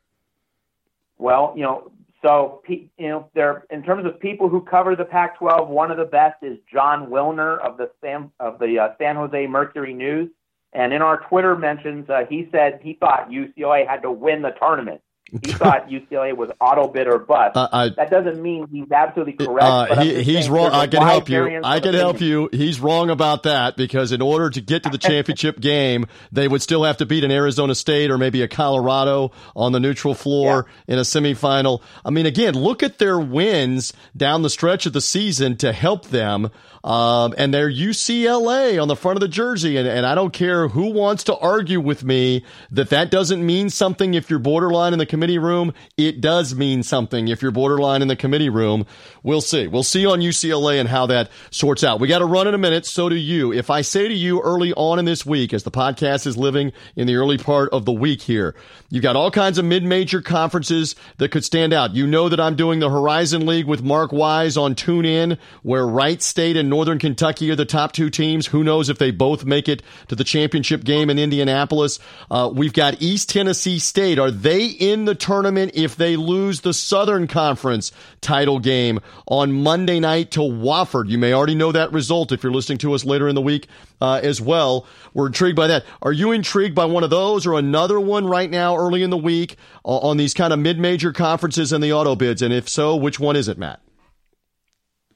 C: Well, you know, so you know, there in terms of people who cover the Pac-12, one of the best is Jon Wilner of the San of the uh, San Jose Mercury News, and in our Twitter mentions, uh, he said he thought UCLA had to win the tournament. He thought UCLA was auto bid or bust.
A: Uh, I,
C: that doesn't mean he's absolutely correct.
A: Uh,
C: but
A: he, he's wrong. I can help you. I can help you. He's wrong about that because in order to get to the championship game, they would still have to beat an Arizona State or maybe a Colorado on the neutral floor in a semifinal. I mean, again, look at their wins down the stretch of the season to help them. Um, and they're UCLA on the front of the jersey. And, and I don't care who wants to argue with me that that doesn't mean something if you're borderline in the committee committee room, it does mean something. If you're borderline in the committee room, we'll see. We'll see on UCLA and how that sorts out. We got to run in a minute. So do you. If I say to you early on in this week, as the podcast is living in the early part of the week here, you've got all kinds of mid-major conferences that could stand out. You know that I'm doing the Horizon League with Mark Wise on TuneIn, where Wright State and Northern Kentucky are the top two teams. Who knows if they both make it to the championship game in Indianapolis? Uh, we've got East Tennessee State. Are they in the tournament if they lose the Southern Conference title game on Monday night to Wofford? You may already know that result if you're listening to us later in the week uh, as well. We're intrigued by that. Are you intrigued by one of those or another one right now early in the week uh, on these kind of mid-major conferences and the auto bids? And if so, which one is it, Matt?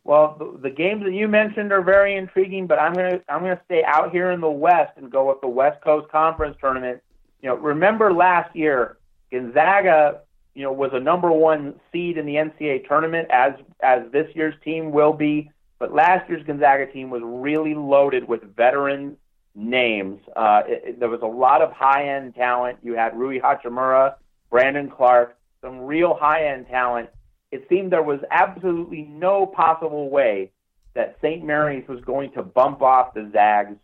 C: Well, the, the games that you mentioned are very intriguing, but I'm gonna I'm gonna stay out here in the West and go with the West Coast Conference tournament. You know, remember last year Gonzaga, you know, was a number one seed in the NCAA tournament as as this year's team will be. But last year's Gonzaga team was really loaded with veteran names. Uh, it, it, there was a lot of high end talent. You had Rui Hachimura, Brandon Clarke, some real high end talent it seemed there was absolutely no possible way that St. Mary's was going to bump off the Zags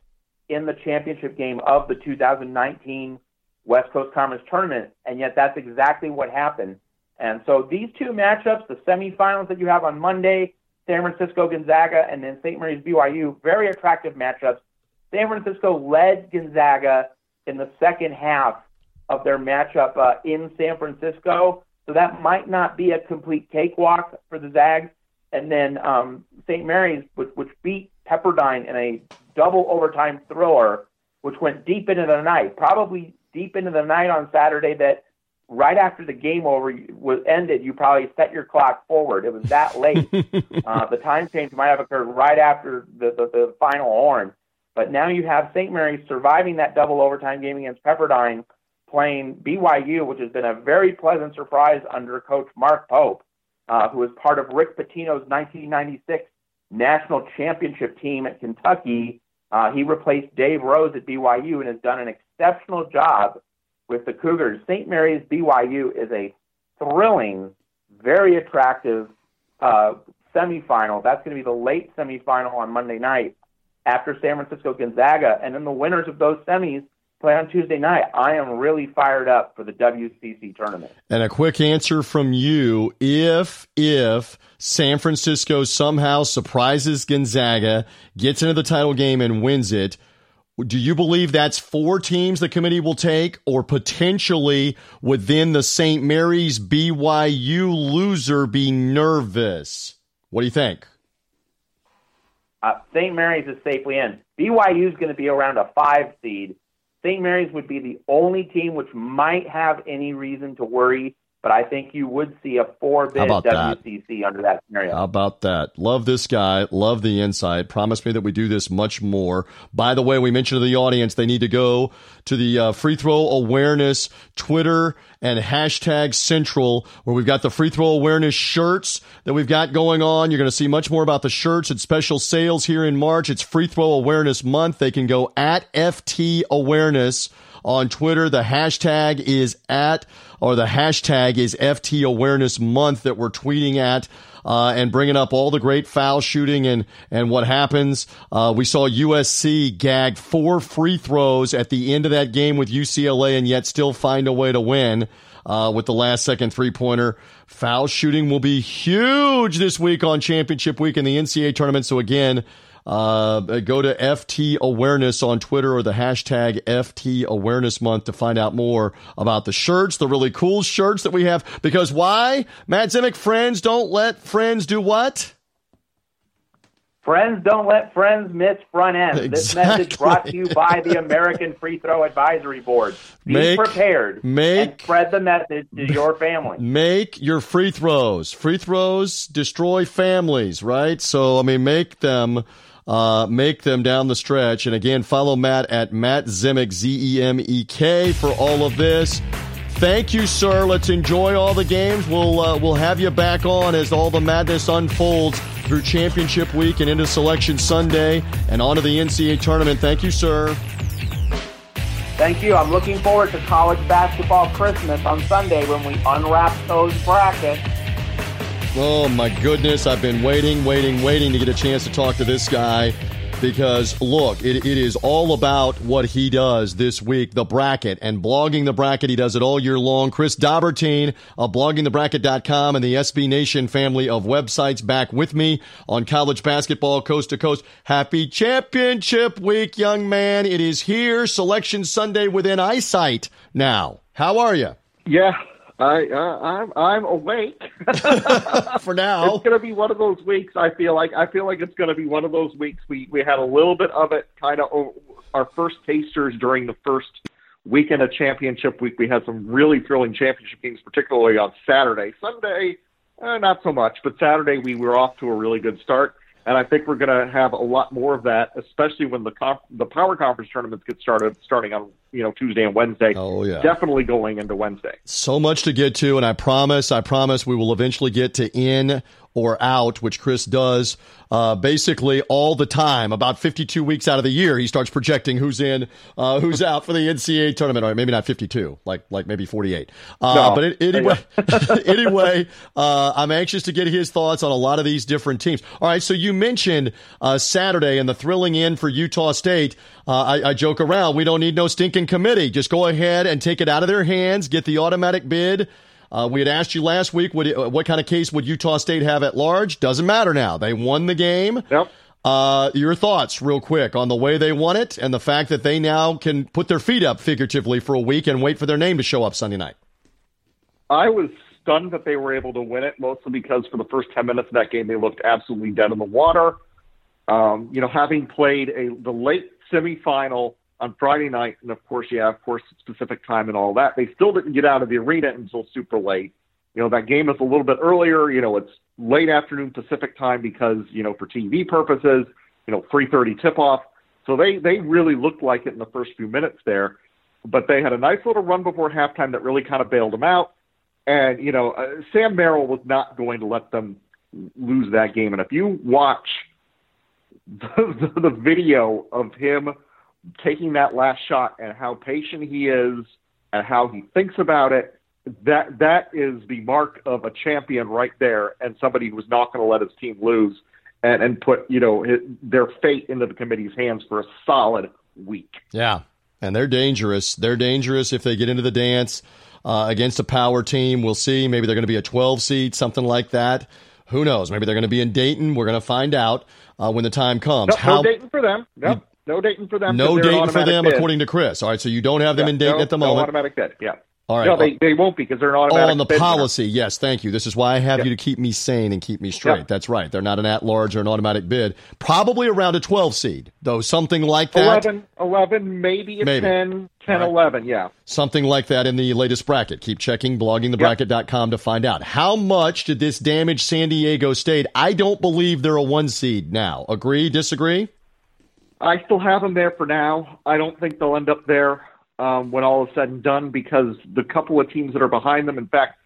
C: in the championship game of the 2019 West Coast Conference tournament, and yet that's exactly what happened. And so these two matchups, the semifinals that you have on Monday, San Francisco Gonzaga, and then St. Mary's BYU, very attractive matchups. San Francisco led Gonzaga in the second half of their matchup uh, in San Francisco. So that might not be a complete cakewalk for the Zags. And then um, St. Mary's, which, which beat Pepperdine in a double overtime thriller, which went deep into the night, probably deep into the night on Saturday. That right after the game over was ended, you probably set your clock forward. It was that late. uh, the time change might have occurred right after the, the, the final horn. But now you have St. Mary's surviving that double overtime game against Pepperdine playing BYU, which has been a very pleasant surprise under Coach Mark Pope, uh, who was part of Rick Pitino's 1996 national championship team at Kentucky. Uh, he replaced Dave Rose at BYU and has done an exceptional job with the Cougars. St. Mary's BYU is a thrilling, very attractive uh, semifinal. That's going to be the late semifinal on Monday night after San Francisco Gonzaga. And then the winners of those semis play on Tuesday night. I am really fired up for the WCC tournament.
A: And a quick answer from you: if if San Francisco somehow surprises Gonzaga, gets into the title game and wins it. Do you believe that's four teams the committee will take, or potentially within the St. Mary's BYU loser be nervous? What do you think?
C: Uh, St. Mary's is safely in. BYU is going to be around a five seed. St. Mary's would be the only team which might have any reason to worry, but I think you would see a four bid WCC that? under that scenario.
A: How about that? Love this guy. Love the insight. Promise me that we do this much more. By the way, we mentioned to the audience they need to go to the uh, free throw awareness Twitter and hashtag central where we've got the free throw awareness shirts that we've got going on. You're going to see much more about the shirts at special sales here in March. It's free throw awareness month. They can go at FT awareness on Twitter. The hashtag is at, or the hashtag is FT awareness month that we're tweeting at uh, and bringing up all the great foul shooting and, and what happens. Uh, we saw USC gag four free throws at the end of that game with UCLA and yet still find a way to win. Uh, with the last second three pointer. Foul shooting will be huge this week on championship week in the NCAA tournament. So again, uh, go to FT Awareness on Twitter or the hashtag FT Awareness Month to find out more about the shirts, the really cool shirts that we have. Because why? Matt Zemek, friends don't let friends do what?
C: Friends don't let friends miss front end. Exactly. This message brought to you by the American Free Throw Advisory Board. Be make, prepared make, and spread the message to your family.
A: Make your free throws. Free throws destroy families, right? So, I mean, make them uh, make them down the stretch. And again, follow Matt at Matt Zemek, Z E M E K, for all of this. Thank you, sir. Let's enjoy all the games. We'll uh, we'll have you back on as all the madness unfolds through championship week and into selection Sunday and on to the NCAA tournament. Thank you, sir.
C: Thank you. I'm looking forward to college basketball Christmas on Sunday when we unwrap those brackets.
A: Oh my goodness, I've been waiting, waiting, waiting to get a chance to talk to this guy because look, it, it is all about what he does this week, the bracket and blogging the bracket. He does it all year long. Chris Dobbertean of bloggingthebracket.com and the SB Nation family of websites back with me on college basketball coast to coast. Happy championship week, young man. It is here. Selection Sunday within eyesight now. How are you?
D: Yeah, I uh, I'm I'm awake
A: for now.
D: It's going to be one of those weeks. I feel like I feel like it's going to be one of those weeks. We we had a little bit of it, kind of our first tasters during the first weekend of championship week. We had some really thrilling championship games, particularly on Saturday. Sunday, eh, not so much, but Saturday we were off to a really good start and I think we're going to have a lot more of that, especially when the conf- the power conference tournaments get started, starting on you know Tuesday and Wednesday.
A: Oh yeah,
D: definitely going into Wednesday.
A: So much to get to, and I promise, I promise, we will eventually get to in or out, which Chris does uh, basically all the time. About 52 weeks out of the year, he starts projecting who's in, uh, who's out for the NCAA tournament. Or maybe not 52, like like maybe 48. Uh, no. But it, anyway, anyway, uh, I'm anxious to get his thoughts on a lot of these different teams. All right, so you mentioned uh, Saturday and the thrilling end for Utah State. Uh, I, I joke around. We don't need no stinking committee. Just go ahead and take it out of their hands, get the automatic bid. Uh, we had asked you last week what, what kind of case would Utah State have at large? Doesn't matter now. They won the game.
D: Yep.
A: Uh, your thoughts, real quick, on the way they won it and the fact that they now can put their feet up figuratively for a week and wait for their name to show up Sunday night.
D: I was stunned that they were able to win it, mostly because for the first 10 minutes of that game, they looked absolutely dead in the water. Um, you know, having played a the late semifinal on Friday night, and of course, yeah, of course, Pacific time and all that. They still didn't get out of the arena until super late. You know, that game is a little bit earlier. You know, it's late afternoon Pacific time because you know for TV purposes. You know, 3:30 tip-off. So they they really looked like it in the first few minutes there, but they had a nice little run before halftime that really kind of bailed them out. And you know, uh, Sam Merrill was not going to let them lose that game. And if you watch the, the, the video of him taking that last shot and how patient he is and how he thinks about it, that that is the mark of a champion right there, and somebody who's not going to let his team lose and, and put you know his, their fate into the committee's hands for a solid week.
A: Yeah, and they're dangerous. They're dangerous if they get into the dance uh, against a power team. We'll see. Maybe they're going to be a 12 seed, something like that. Who knows? Maybe they're going to be in Dayton. We're going to find out uh, when the time comes.
D: No, How, no Dayton for them. Yep. No Dayton for them.
A: No Dayton for them, bid. according to Chris. All right, so you don't have them yeah, in Dayton
D: no,
A: at the moment.
D: No automatic bid. Yeah.
A: All right.
D: No, they, they won't be because they're an automatic.
A: Oh, on the policy.
D: Winner.
A: Yes, thank you. This is why I have you to keep me sane and keep me straight. That's right. They're not an at-large or an automatic bid. Probably around a 12 seed, though, something like that.
D: 11, 11 maybe a maybe. 10, 10 right. 11, yeah.
A: Something like that in the latest bracket. Keep checking bloggingthebracket.com to find out. How much did this damage San Diego State? I don't believe they're a one seed now. Agree, disagree?
D: I still have them there for now. I don't think they'll end up there um, when all is said and done because the couple of teams that are behind them, in fact,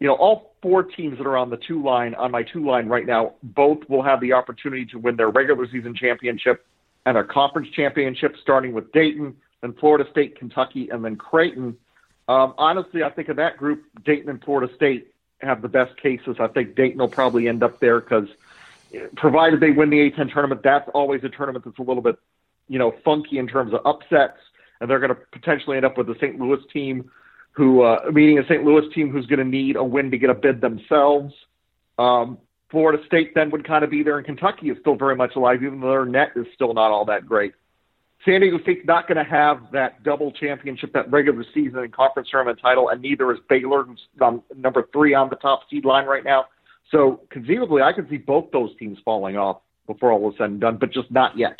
D: you know, all four teams that are on the two line, on my two line right now, both will have the opportunity to win their regular season championship and their conference championship, starting with Dayton, then Florida State, Kentucky, and then Creighton. Um, honestly, I think of that group, Dayton and Florida State have the best cases. I think Dayton will probably end up there because – provided they win the A10 tournament, that's always a tournament that's a little bit, you know, funky in terms of upsets, and they're going to potentially end up with the St. Louis team, who uh, meeting a St. Louis team who's going to need a win to get a bid themselves. Um, Florida State then would kind of be there, and Kentucky is still very much alive, even though their net is still not all that great. San Diego State's not going to have that double championship, that regular season and conference tournament title, and neither is Baylor, who's um, number three on the top seed line right now. So conceivably, I could see both those teams falling off before all is said and done, but just not yet.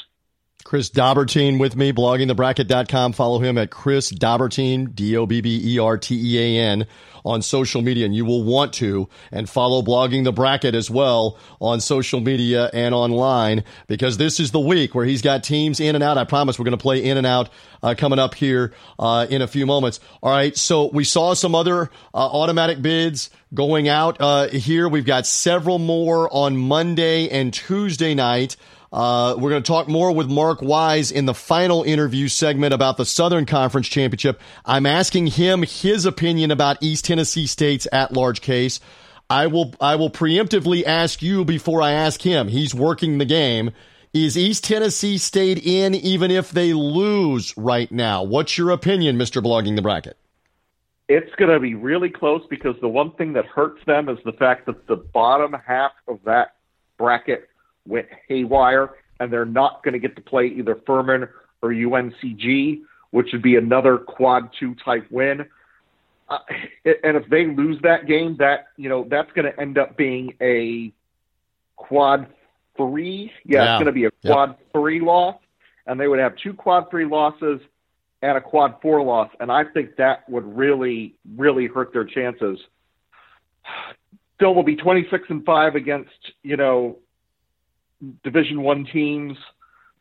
A: Chris Dobbertean with me, bloggingthebracket.com. Follow him at Chris Dobbertean, D-O-B-B-E-R-T-E-A-N on social media. And you will want to and follow blogging the bracket as well on social media and online because this is the week where he's got teams in and out. I promise we're going to play in and out uh, coming up here uh, in a few moments. All right. So we saw some other uh, automatic bids going out uh, here. We've got several more on Monday and Tuesday night. Uh, we're going to talk more with Mark Wise in the final interview segment about the Southern Conference Championship. I'm asking him his opinion about East Tennessee State's at-large case. I will I will preemptively ask you before I ask him. He's working the game. Is East Tennessee State in even if they lose right now? What's your opinion, Mr. Blogging the Bracket?
D: It's going to be really close because the one thing that hurts them is the fact that the bottom half of that bracket went haywire, and they're not going to get to play either Furman or UNCG, which would be another quad two type win. Uh, and if they lose that game, that you know that's going to end up being a quad three. Yeah, yeah. it's going to be a quad yep. three loss, and they would have two quad three losses and a quad four loss, and I think that would really, really hurt their chances. Still, will be twenty six and five against you know Division One teams,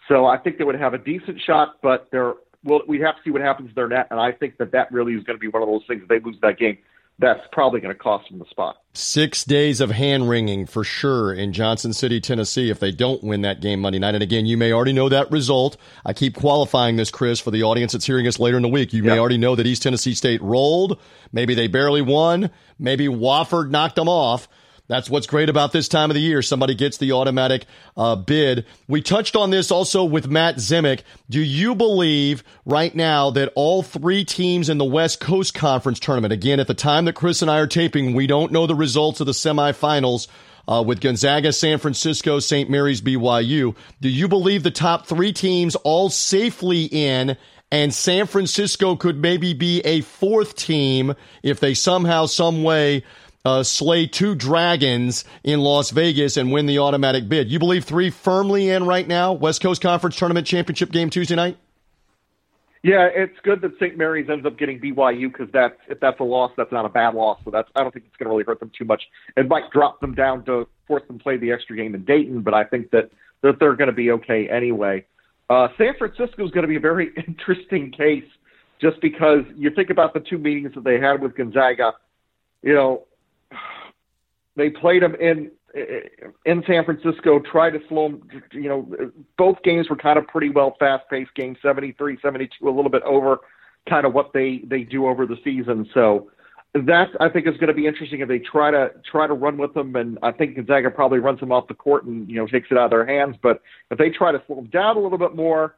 D: so I think they would have a decent shot, but they're well, we have to see what happens to their net, and I think that that really is going to be one of those things. If they lose that game, that's probably going to cost them the spot.
A: Six days of hand wringing for sure in Johnson City, Tennessee, if they don't win that game Monday night. And again, you may already know that result. I keep qualifying this, Chris, for the audience that's hearing us later in the week. You yep. may already know that East Tennessee State rolled. Maybe they barely won. Maybe Wofford knocked them off. That's what's great about this time of the year. Somebody gets the automatic uh, bid. We touched on this also with Matt Zemek. Do you believe right now that all three teams in the West Coast Conference tournament, again, at the time that Chris and I are taping, we don't know the results of the semifinals. Uh, with Gonzaga, San Francisco, St. Mary's, BYU. Do you believe the top three teams all safely in and San Francisco could maybe be a fourth team if they somehow, some way uh, slay two dragons in Las Vegas and win the automatic bid. You believe three firmly in right now? West Coast Conference Tournament Championship game Tuesday night?
D: Yeah, it's good that St. Mary's ends up getting BYU because that's if that's a loss, that's not a bad loss. So that's I don't think it's going to really hurt them too much. It might drop them down to force them to play the extra game in Dayton, but I think that that they're going to be okay anyway. Uh, San Francisco is going to be a very interesting case just because you think about the two meetings that they had with Gonzaga. You know, they played them in in San Francisco, tried to slow them. You know, both games were kind of pretty well fast-paced games, 73, 72, a little bit over kind of what they they do over the season. So that I think is going to be interesting if they try to try to run with them, and I think Gonzaga probably runs them off the court and you know takes it out of their hands. But if they try to slow them down a little bit more,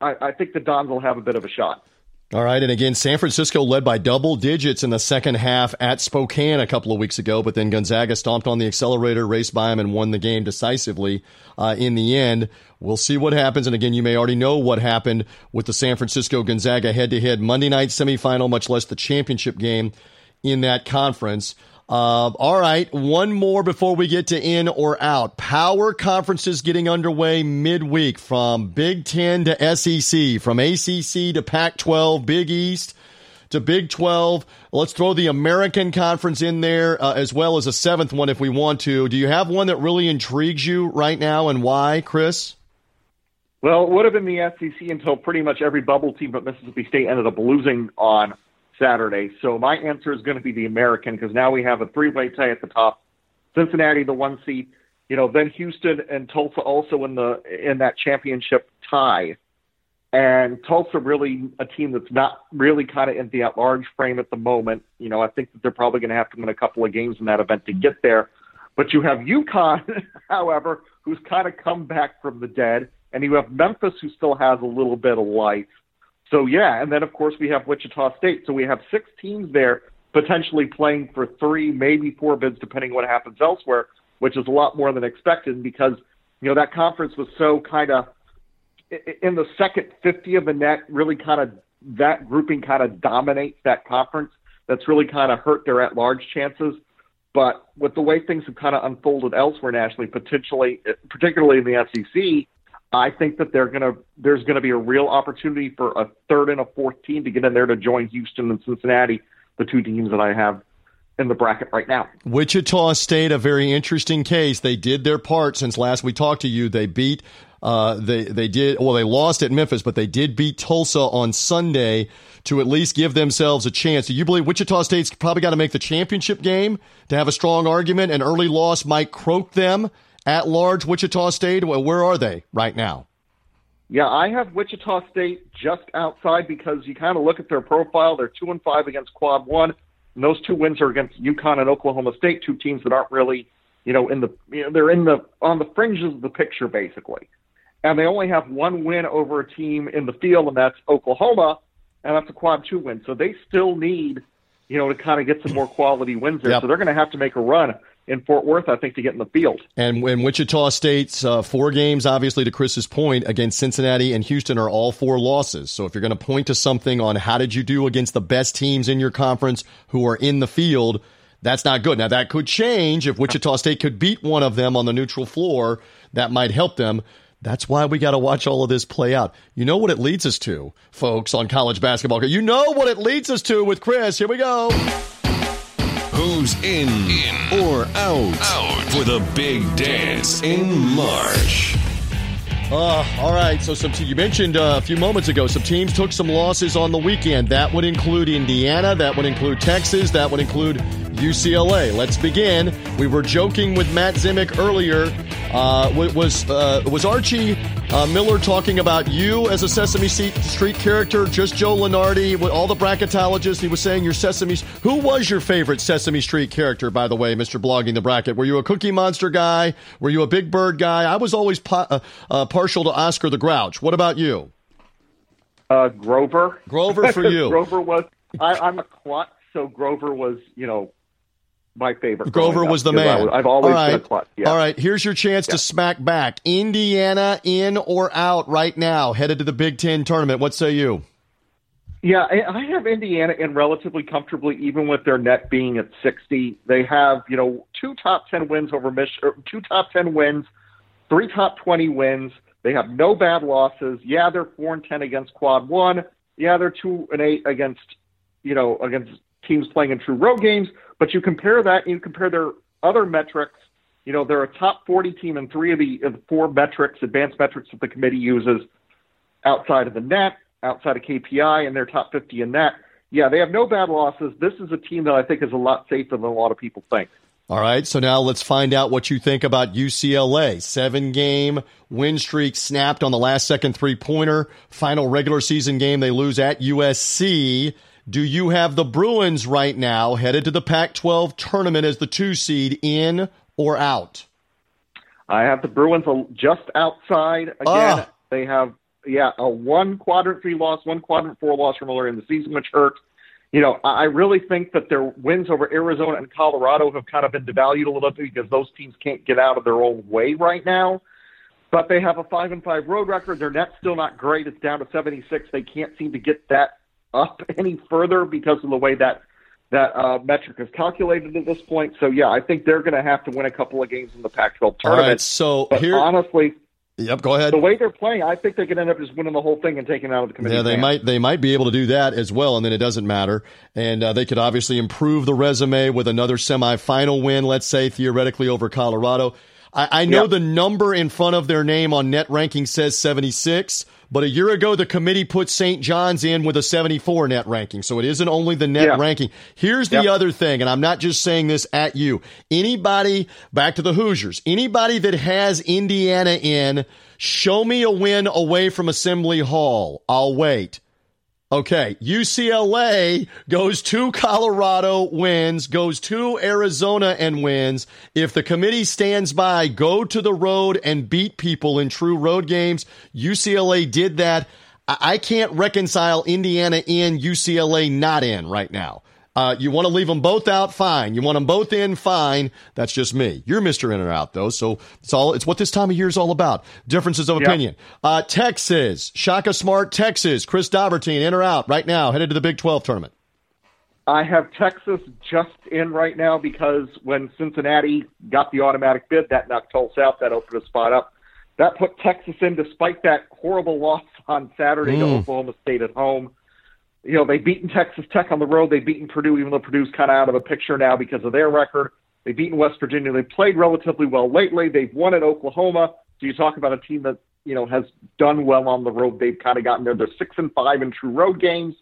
D: I, I think the Dons will have a bit of a shot.
A: All right. And again, San Francisco led by double digits in the second half at Spokane a couple of weeks ago, but then Gonzaga stomped on the accelerator, raced by them, and won the game decisively uh, in the end. We'll see what happens. And again, you may already know what happened with the San Francisco Gonzaga head to head Monday night semifinal, much less the championship game in that conference. Uh, all right, one more before we get to in or out. Power conferences getting underway midweek from Big Ten to SEC, from ACC to Pac 12, Big East to Big 12. Let's throw the American Conference in there uh, as well as a seventh one if we want to. Do you have one that really intrigues you right now and why, Chris?
D: Well, it would have been the SEC until pretty much every bubble team but Mississippi State ended up losing on Saturday. So my answer is going to be the American because now we have a three-way tie at the top. Cincinnati, the one seed, you know, then Houston and Tulsa also in the in that championship tie. And Tulsa really a team that's not really kind of in the at-large frame at the moment. You know, I think that they're probably going to have to win a couple of games in that event to get there. But you have UConn, however, who's kind of come back from the dead, and you have Memphis, who still has a little bit of life. So yeah, and then of course we have Wichita State. So we have six teams there potentially playing for three, maybe four bids, depending what happens elsewhere, which is a lot more than expected because you know that conference was so kind of in the second 50 of the net, really kind of that grouping kind of dominates that conference. That's really kind of hurt their at-large chances. But with the way things have kind of unfolded elsewhere nationally, potentially, particularly in the SEC, I think that they're gonna there's gonna be a real opportunity for a third and a fourth team to get in there to join Houston and Cincinnati, the two teams that I have in the bracket right now.
A: Wichita State, a very interesting case. They did their part since last we talked to you. They beat uh, they they did well. They lost at Memphis, but they did beat Tulsa on Sunday to at least give themselves a chance. Do you believe Wichita State's probably got to make the championship game to have a strong argument? An early loss might croak them at large Wichita State? Where are they right now?
D: Yeah, I have Wichita State just outside because you kind of look at their profile. They're two and five against Quad One, and those two wins are against UConn and Oklahoma State, two teams that aren't really, you know, in the you know, they're in the on the fringes of the picture basically, and they only have one win over a team in the field, and that's Oklahoma, and that's a Quad Two win. So they still need, you know, to kind of get some more quality wins there. Yep. So they're going to have to make a run in Fort Worth, I think, to get in the field.
A: And when Wichita State's uh, four games, obviously, to Chris's point, against Cincinnati and Houston are all four losses. So if you're going to point to something on how did you do against the best teams in your conference who are in the field, that's not good. Now, that could change if Wichita State could beat one of them on the neutral floor. That might help them. That's why we got to watch all of this play out. You know what it leads us to, folks, on college basketball. You know what it leads us to with Chris. Here we go.
E: Who's in, in or out, out for the big dance in March?
A: Uh, all right. So, some you mentioned uh, a few moments ago, some teams took some losses on the weekend. That would include Indiana. That would include Texas. That would include UCLA. Let's begin. We were joking with Matt Zemek earlier. Uh, was uh, was Archie uh, Miller talking about you as a Sesame Street character? Just Joe Lunardi, with all the bracketologists. He was saying your Sesame. Who was your favorite Sesame Street character, by the way, Mister Blogging the Bracket? Were you a Cookie Monster guy? Were you a Big Bird guy? I was always po- uh, uh, partial to Oscar the Grouch. What about you?
D: Uh, Grover.
A: Grover for you.
D: Grover was. I, I'm a klutz, so Grover was, you know, my favorite.
A: Grover was the man.
D: I have always All right. been a klutz. Yeah.
A: All right, here's your chance yeah. to smack back. Indiana in or out right now, headed to the Big Ten tournament. What say you?
D: Yeah, I have Indiana in relatively comfortably, even with their net being at 60. They have, you know, two top 10 wins over Michigan, er, two top 10 wins, three top 20 wins. They have no bad losses. Yeah, they're 4 and 10 against Quad 1. Yeah, they're 2 and 8 against, you know, against teams playing in true road games. But you compare that, you compare their other metrics. You know, they're a top 40 team in three of the, of the four metrics, advanced metrics that the committee uses outside of the net, outside of KPI, and they're top 50 in net. Yeah, they have no bad losses. This is a team that I think is a lot safer than a lot of people think.
A: All right, so now let's find out what you think about UCLA. Seven game win streak snapped on the last second three pointer. Final regular season game, they lose at USC. Do you have the Bruins right now headed to the Pac 12 tournament as the two seed in or out?
D: I have the Bruins just outside. Again, ah. they have, yeah, a one quadrant three loss, one quadrant four loss from earlier in the season, which hurt. You know, I really think that their wins over Arizona and Colorado have kind of been devalued a little bit because those teams can't get out of their own way right now. But they have a five and five road record. Their net's still not great. It's down to seventy six. They can't seem to get that up any further because of the way that that uh, metric is calculated at this point. So yeah, I think they're going to have to win a couple of games in the Pac-12 tournament. All right,
A: so
D: but
A: here,
D: honestly,
A: Yep, go ahead.
D: The way they're playing, I think they could end up just winning the whole thing and taking out of the committee.
A: Yeah, they might they might be able to do that as well, and then it doesn't matter. And uh, they could obviously improve the resume with another semifinal win, let's say theoretically over Colorado. I, I know yep. the number in front of their name on net ranking says 76, but a year ago the committee put St. John's in with a 74 net ranking. So it isn't only the net ranking. Here's the yep. other thing, and I'm not just saying this at you. Anybody, back to the Hoosiers, anybody that has Indiana in, show me a win away from Assembly Hall. I'll wait. Okay, UCLA goes to Colorado, wins, goes to Arizona and wins. If the committee stands by, go to the road and beat people in true road games. UCLA did that. I can't reconcile Indiana in, UCLA not in right now. Uh, you want to leave them both out, fine. You want them both in, fine. That's just me. You're Mr. In or Out though, so it's all it's what this time of year is all about. Differences of opinion. Uh, Texas, Shaka Smart, Texas, Chris Dobbertean, in or out right now, headed to the Big 12 tournament.
D: I have Texas just in right now because when Cincinnati got the automatic bid, that knocked Tulsa out. That opened a spot up. That put Texas in despite that horrible loss on Saturday mm. to Oklahoma State at home you know, they've beaten Texas Tech on the road. They've beaten Purdue, even though Purdue's kind of out of the picture now because of their record. They've beaten West Virginia. They've played relatively well lately. They've won at Oklahoma. So you talk about a team that, you know, has done well on the road. They've kind of gotten there. They're six and five in true road games,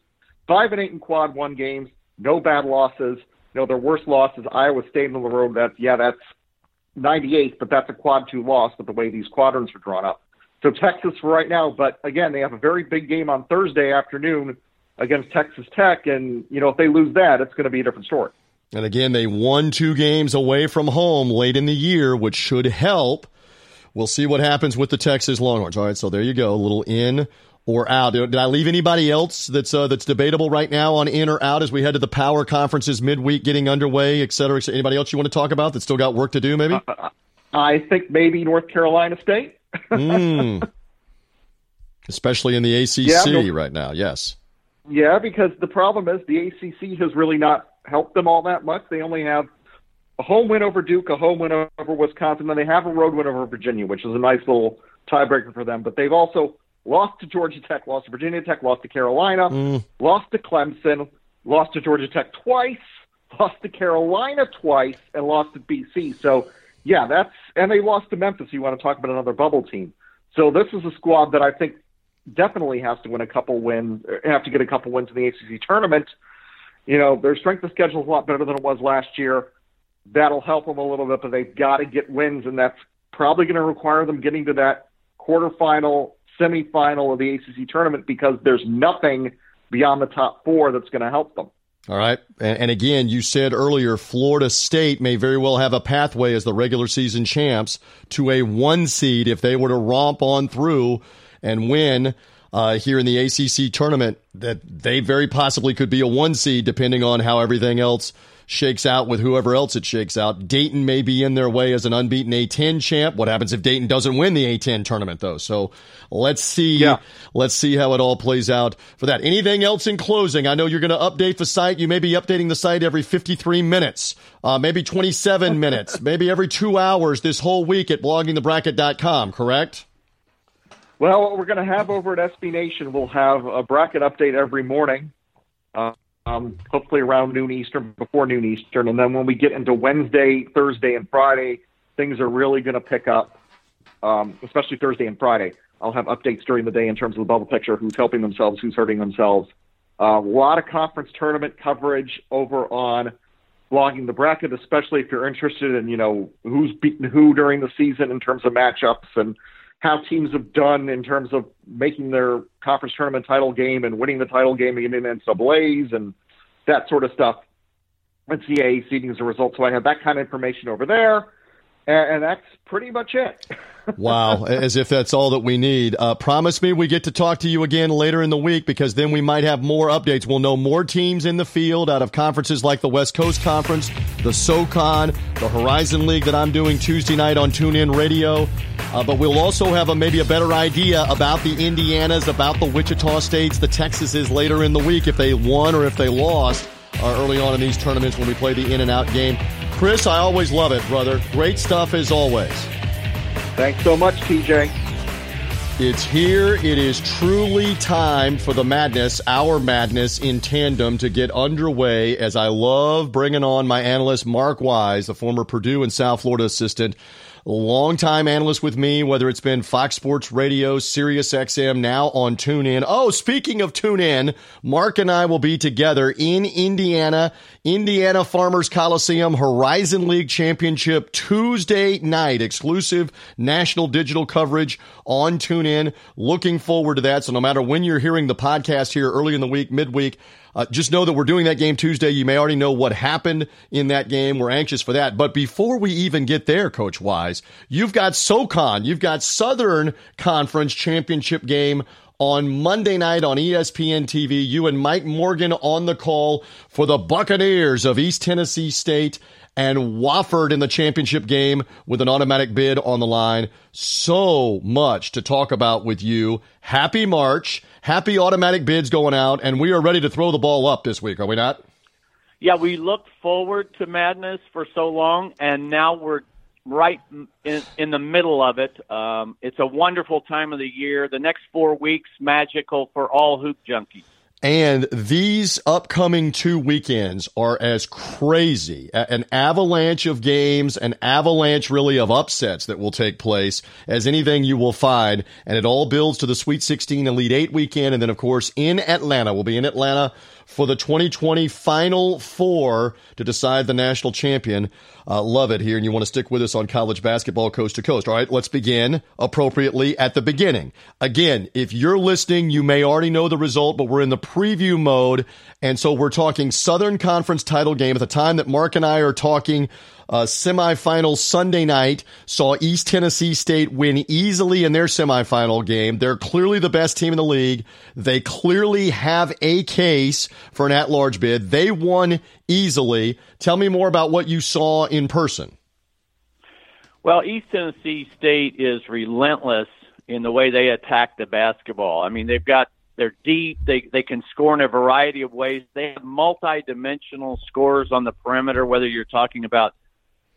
D: five and eight in quad one games, no bad losses. You know, their worst loss is Iowa State on the road. That's, yeah, that's 98, but that's a quad two loss with the way these quadrants are drawn up. So Texas for right now, but again, they have a very big game on Thursday afternoon against Texas Tech, and you know if they lose that, it's going to be a different story.
A: And again, they won two games away from home late in the year, which should help. We'll see what happens with the Texas Longhorns. All right, so there you go, a little in or out. Did I leave anybody else that's uh, that's debatable right now on in or out as we head to the power conferences midweek getting underway, et cetera, et cetera? Anybody else you want to talk about that still got work to do? Maybe. Uh,
D: I think maybe North Carolina State.
A: mm. Especially in the ACC yeah, no, right now. Yes.
D: Yeah, because the problem is the ACC has really not helped them all that much. They only have a home win over Duke, a home win over Wisconsin, and they have a road win over Virginia, which is a nice little tiebreaker for them. But they've also lost to Georgia Tech, lost to Virginia Tech, lost to Carolina, mm. lost to Clemson, lost to Georgia Tech twice, lost to Carolina twice, and lost to BC. So, yeah, that's and they lost to Memphis. You want to talk about another bubble team? So this is a squad that I think definitely has to win a couple wins, have to get a couple wins in the ACC tournament. You know, their strength of schedule is a lot better than it was last year. That'll help them a little bit, but they've got to get wins, and that's probably going to require them getting to that quarterfinal, semifinal of the ACC tournament because there's nothing beyond the top four that's going to help them.
A: All right. And, again, you said earlier, Florida State may very well have a pathway as the regular season champs to a one seed if they were to romp on through and win uh, here in the ACC tournament, that they very possibly could be a one seed depending on how everything else shakes out with whoever else it shakes out. Dayton may be in their way as an unbeaten A10 champ. What happens if Dayton doesn't win the A10 tournament though? So let's see. Yeah. Let's see how it all plays out for that. Anything else in closing? I know you're going to update the site. You may be updating the site every 53 minutes, uh, maybe 27 minutes, maybe every two hours this whole week at bloggingthebracket.com, correct?
D: Well, what we're going to have over at SB Nation, we'll have a bracket update every morning, um, hopefully around noon Eastern, before noon Eastern. And then when we get into Wednesday, Thursday, and Friday, things are really going to pick up, um, especially Thursday and Friday. I'll have updates during the day in terms of the bubble picture, who's helping themselves, who's hurting themselves. Uh, a lot of conference tournament coverage over on blogging the bracket, especially if you're interested in, you know, who's beaten who during the season in terms of matchups and – how teams have done in terms of making their conference tournament title game and winning the title game in NCAA's and that sort of stuff. NCAA seeding as a result. So I have that kind of information over there. And that's pretty much it.
A: wow, as if that's all that we need. Uh, promise me we get to talk to you again later in the week because then we might have more updates. We'll know more teams in the field out of conferences like the West Coast Conference, the SoCon, the Horizon League that I'm doing Tuesday night on TuneIn Radio. Uh, but we'll also have a, maybe a better idea about the Indianas, about the Wichita States, the Texases later in the week if they won or if they lost uh, early on in these tournaments when we play the in and out game. Chris, I always love it, brother. Great stuff as always.
D: Thanks so much, TJ.
A: It's here. It is truly time for the madness, our madness in tandem to get underway as I love bringing on my analyst, Mark Wise, the former Purdue and South Florida assistant longtime analyst with me, whether it's been Fox Sports Radio, Sirius XM, now on TuneIn. Oh, speaking of TuneIn, Mark and I will be together in Indiana, Indiana Farmers Coliseum Horizon League Championship Tuesday night, exclusive national digital coverage on TuneIn. Looking forward to that. So no matter when you're hearing the podcast here early in the week, midweek, uh, just know that we're doing that game Tuesday. You may already know what happened in that game. We're anxious for that. But before we even get there, Coach Wise, you've got SoCon, you've got Southern Conference Championship game on Monday night on ESPN TV. You and Mike Morgan on the call for the Buccaneers of East Tennessee State and Wofford in the championship game with an automatic bid on the line. So much to talk about with you. Happy March. Happy automatic bids going out, and we are ready to throw the ball up this week, are we not?
F: Yeah, we looked forward to madness for so long, and now we're right in, in the middle of it. Um, it's a wonderful time of the year. The next four weeks, magical for all hoop junkies.
A: And these upcoming two weekends are as crazy, an avalanche of games, an avalanche really of upsets that will take place as anything you will find. And it all builds to the Sweet 16 Elite 8 weekend. And then, of course, in Atlanta, we'll be in Atlanta for the 2020 Final Four to decide the national champion. Uh, love it here, and you want to stick with us on college basketball coast to coast. All right, let's begin appropriately at the beginning. Again, if you're listening, you may already know the result, but we're in the preview mode, and so we're talking Southern Conference title game at the time that Mark and I are talking uh, semifinal Sunday night saw East Tennessee State win easily in their semifinal game. They're clearly the best team in the league. They clearly have a case for an at-large bid. They won easily. Tell me more about what you saw in person.
C: Well, East Tennessee State is relentless in the way they attack the basketball. I mean, they've got they're deep. They they can score in a variety of ways. They have multi-dimensional scores on the perimeter. Whether you're talking about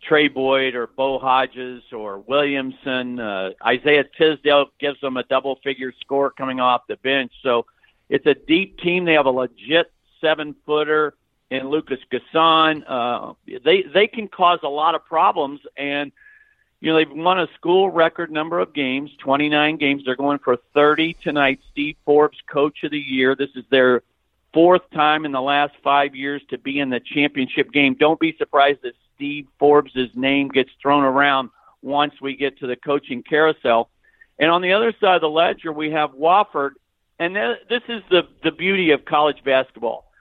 C: Trey Boyd or Bo Hodges or Williamson. Uh, Isaiah Tisdale gives them a double figure score coming off the bench. So it's a deep team. They have a legit seven footer in Lucas N'Guessan. Uh, they they can cause a lot of problems and you know, they've won a school record number of games, 29 games. They're going for 30 tonight. Steve Forbes, coach of the year. This is their fourth time in the last five years to be in the championship game. Don't be surprised if Steve Forbes' name gets thrown around once we get to the coaching carousel. And on the other side of the ledger, we have Wofford. And this is the, the beauty of college basketball.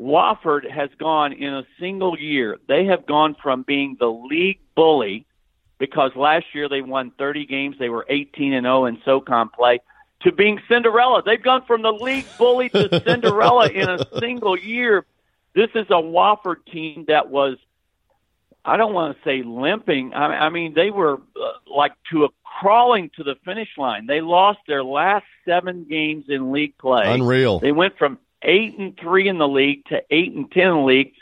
C: Wofford has gone in a single year. They have gone from being the league bully because last year they won 30 games. They were 18 and 0 in SoCon play to being Cinderella. They've gone from the league bully to Cinderella in a single year. This is a Wofford team that was I don't want to say limping. I, I mean, they were uh, like to a crawling to the finish line. They lost their last seven games in league play.
A: Unreal.
C: They went from eight and three in the league to eight and ten in the league.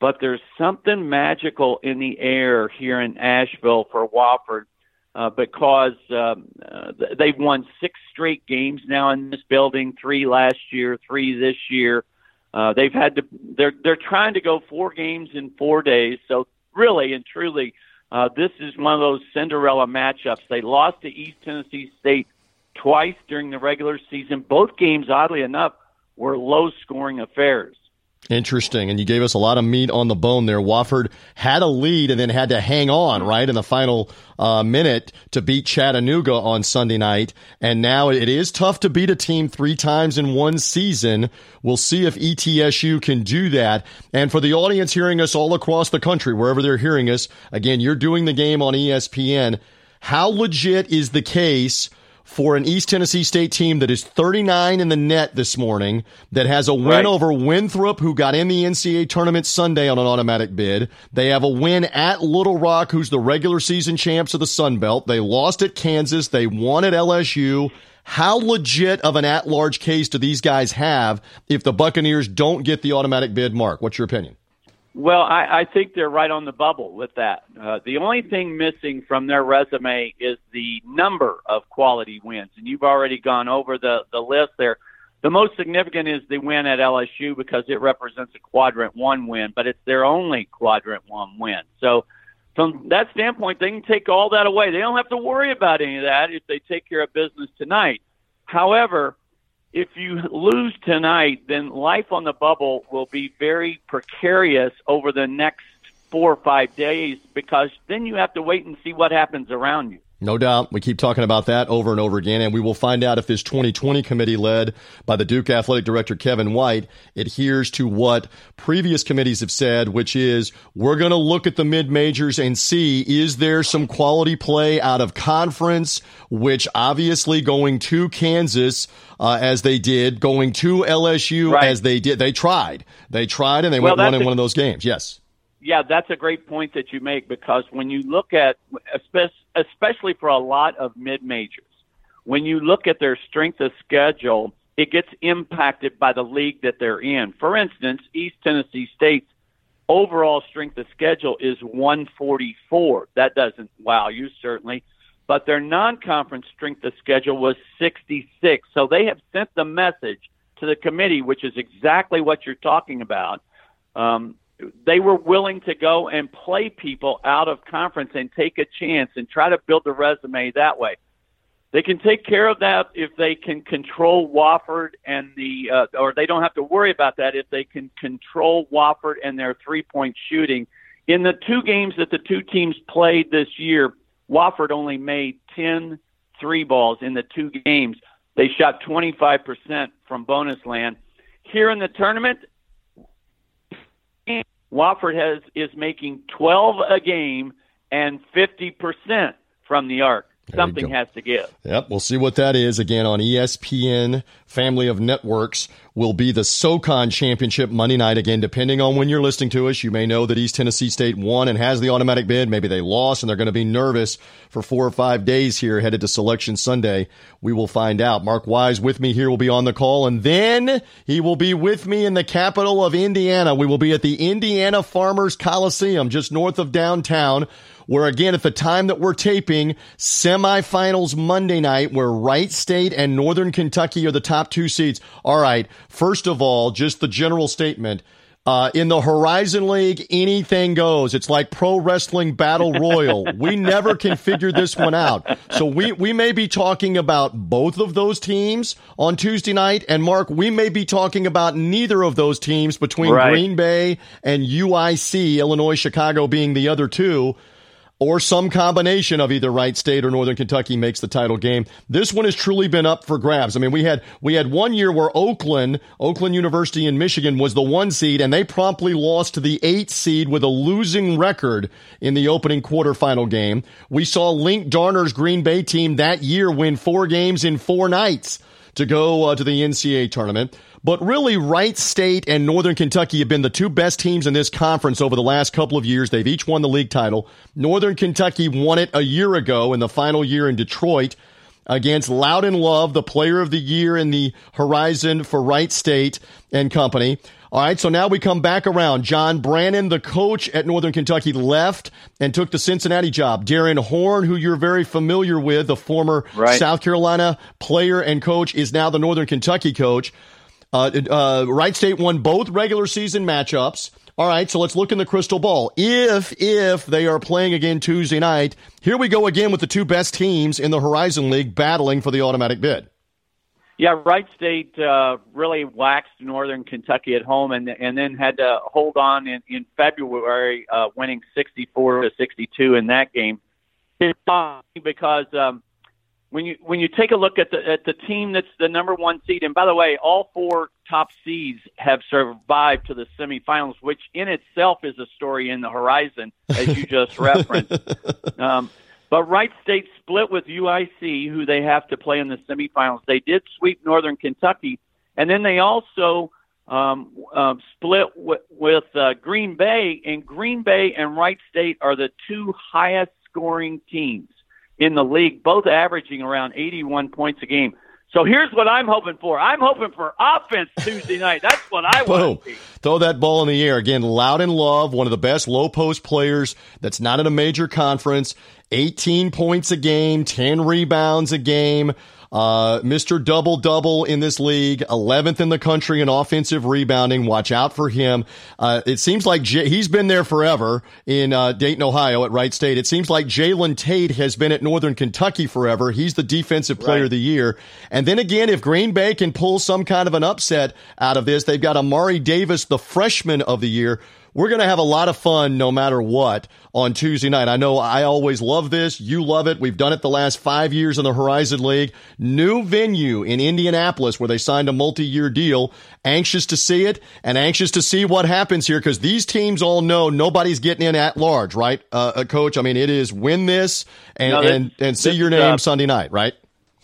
C: But there's something magical in the air here in Asheville for Wofford uh, because um, uh, they've won six straight games now in this building. Three last year, three this year. Uh, they've had to. They're they're trying to go four games in four days. So really and truly, uh, this is one of those Cinderella matchups. They lost to East Tennessee State twice during the regular season. Both games, oddly enough, were low scoring affairs.
A: Interesting. And you gave us a lot of meat on the bone there. Wofford had a lead and then had to hang on, right, in the final uh, minute to beat Chattanooga on Sunday night. And now it is tough to beat a team three times in one season. We'll see if ETSU can do that. And for the audience hearing us all across the country, wherever they're hearing us, again, you're doing the game on ESPN. How legit is the case for an East Tennessee State team that is 39 in the net this morning, that has a win right. over Winthrop, who got in the NCAA tournament Sunday on an automatic bid. They have a win at Little Rock, who's the regular season champs of the Sun Belt. They lost at Kansas. They won at LSU. How legit of an at-large case do these guys have if the Buccaneers don't get the automatic bid? Mark, what's your opinion?
C: Well, I, I think they're right on the bubble with that. Uh, the only thing missing from their resume is the number of quality wins, and you've already gone over the the list there. The most significant is the win at LSU because it represents a quadrant one win, but it's their only quadrant one win. So, from that standpoint, they can take all that away. They don't have to worry about any of that if they take care of business tonight. However, if you lose tonight, then life on the bubble will be very precarious over the next four or five days because then you have to wait and see what happens around you.
A: No doubt. We keep talking about that over and over again, and we will find out if this 2020 committee led by the Duke athletic director Kevin White adheres to what previous committees have said, which is we're going to look at the mid majors and see is there some quality play out of conference, which obviously going to Kansas uh, as they did, going to LSU right. as they did. They tried. They tried and they well, went one in one of those games. Yes
C: yeah, that's a great point that you make because when you look at, especially for a lot of mid majors, when you look at their strength of schedule, it gets impacted by the league that they're in. For instance, East Tennessee State's overall strength of schedule is 144. That doesn't wow you certainly, but their non-conference strength of schedule was 66. So they have sent the message to the committee, which is exactly what you're talking about. Um, they were willing to go and play people out of conference and take a chance and try to build a resume that way. They can take care of that if they can control Wofford and the, uh, or they don't have to worry about that if they can control Wofford and their three point shooting. In the two games that the two teams played this year, Wofford only made 10 three balls in the two games. They shot 25% from bonus land. Here in the tournament, Wofford has is making 12 a game and 50% from the arc. Something has to give.
A: Yep, we'll see what that is again on ESPN family of networks will be the SoCon Championship Monday night again. Depending on when you're listening to us, you may know that East Tennessee State won and has the automatic bid. Maybe they lost and they're going to be nervous for four or five days here headed to Selection Sunday. We will find out. Mark Wise with me here will be on the call, and then he will be with me in the capital of Indiana. We will be at the Indiana Farmers Coliseum just north of downtown where again, at the time that we're taping, semifinals Monday night, where Wright State and Northern Kentucky are the top two seeds. All right. First of all, just the general statement. Uh, in the Horizon League, anything goes. It's like pro wrestling battle royal. we never can figure this one out. So we, we may be talking about both of those teams on Tuesday night. And Mark, we may be talking about neither of those teams between
C: right.
A: Green Bay and UIC, Illinois, Chicago being the other two or some combination of either Wright State or Northern Kentucky makes the title game. This one has truly been up for grabs. I mean, we had we had one year where Oakland, Oakland University in Michigan was the one seed and they promptly lost to the 8 seed with a losing record in the opening quarterfinal game. We saw Linc Darner's Green Bay team that year win 4 games in 4 nights to go uh, to the NCAA tournament. But really, Wright State and Northern Kentucky have been the two best teams in this conference over the last couple of years. They've each won the league title. Northern Kentucky won it a year ago in the final year in Detroit against Loudon Love, the player of the year in the horizon for Wright State and company. All right, so now we come back around. John Brannen, the coach at Northern Kentucky, left and took the Cincinnati job. Darrin Horn, who you're very familiar with, the former
C: right.
A: South Carolina player and coach, is now the Northern Kentucky coach. Uh, uh, Wright State won both regular season matchups. All right, so let's look in the crystal ball. If if they are playing again Tuesday night, here we go again with the two best teams in the Horizon League battling for the automatic bid.
C: Yeah, Wright State uh, really waxed Northern Kentucky at home, and and then had to hold on in in February, uh, winning 64 to 62 in that game. Because um, when you when you take a look at the at the team that's the number one seed, and by the way, all four top seeds have survived to the semifinals, which in itself is a story in the horizon, as you just referenced. Um, but Wright State split with UIC, who they have to play in the semifinals. They did sweep Northern Kentucky, and then they also um, uh, split w- with uh, Green Bay. And Green Bay and Wright State are the two highest scoring teams in the league, both averaging around 81 points a game. So here's what I'm hoping for. I'm hoping for offense Tuesday night. That's what I want.
A: Boom. Throw that ball in the air. Again, Loudon Love, one of the best low post players that's not in a major conference. 18 points a game, 10 rebounds a game. Uh, Mr. Double Double in this league, 11th in the country in offensive rebounding. Watch out for him. Uh, it seems like J- he's been there forever in uh, Dayton, Ohio at Wright State. It seems like Jalen Tate has been at Northern Kentucky forever. He's the defensive player
C: Right.
A: of the year. And then again, if Green Bay can pull some kind of an upset out of this, they've got Amari Davis, the freshman of the year. We're going to have a lot of fun no matter what on Tuesday night. I know I always love this. You love it. We've done it the last five years in the Horizon League. New venue in Indianapolis where they signed a multi-year deal. Anxious to see it and anxious to see what happens here because these teams all know nobody's getting in at large, right? Uh, uh, coach, I mean, it is win this and,
C: No, this-
A: and, and see your name
C: uh,
A: Sunday night, right?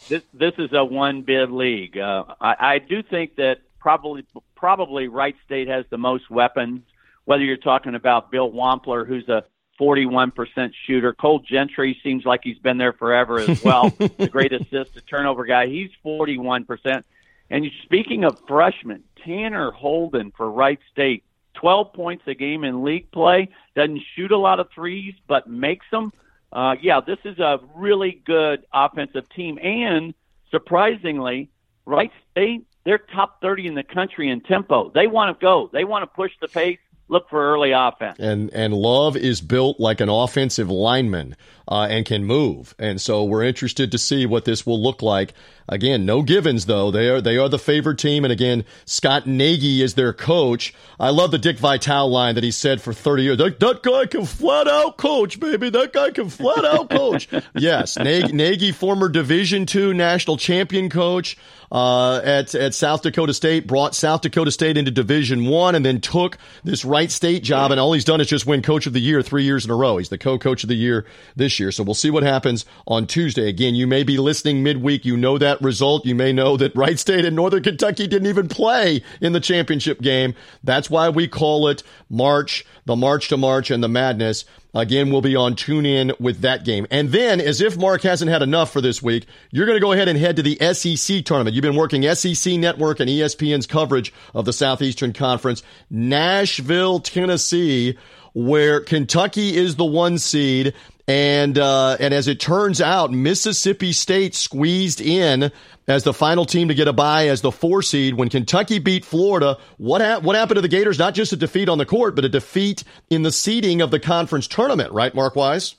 C: this this is a one bid league. Uh, I, I do think that probably probably Wright State has the most weapons. Whether you're talking about Bill Wampler, who's a 41% shooter, Cole Gentry seems like he's been there forever as well. the great assist to turnover guy, he's 41%. And speaking of freshmen, Tanner Holden for Wright State, 12 points a game in league play. Doesn't shoot a lot of threes, but makes them. Uh, yeah, this is a really good offensive team. And surprisingly, Wright State, They're top 30 in the country in tempo. They want to go. They want to push the pace look for early offense.
A: And and Love is built like an offensive lineman uh, and can move. And so we're interested to see what this will look like. Again, no givens though. They are they are the favored team, and again, Scott Nagy is their coach. I love the Dick Vitale line that he said for 30 years. That, that guy can flat out coach, baby. That guy can flat out coach. yes, Nagy, Nagy, former Division two national champion coach uh, at at South Dakota State, brought South Dakota State into Division one, and then took this Wright State job, and all he's done is just win Coach of the Year three years in a row. He's the co-coach of the year this year, so we'll see what happens on Tuesday. Again, you may be listening midweek. You know that result. You may know that Wright State and Northern Kentucky didn't even play in the championship game. That's why we call it March, the March to March, and the Madness. Again, we'll be on tune in with that game. And then, as if Mark hasn't had enough for this week, you're going to go ahead and head to the SEC tournament. You've been working SEC Network and ESPN's coverage of the Southeastern Conference. Nashville, Tennessee, where Kentucky is the one seed and uh, and as it turns out, Mississippi State squeezed in as the final team to get a bye as the four seed when Kentucky beat Florida. What ha- what happened to the Gators? Not just a defeat on the court, but a defeat in the seeding of the conference tournament, right, Mark Wise?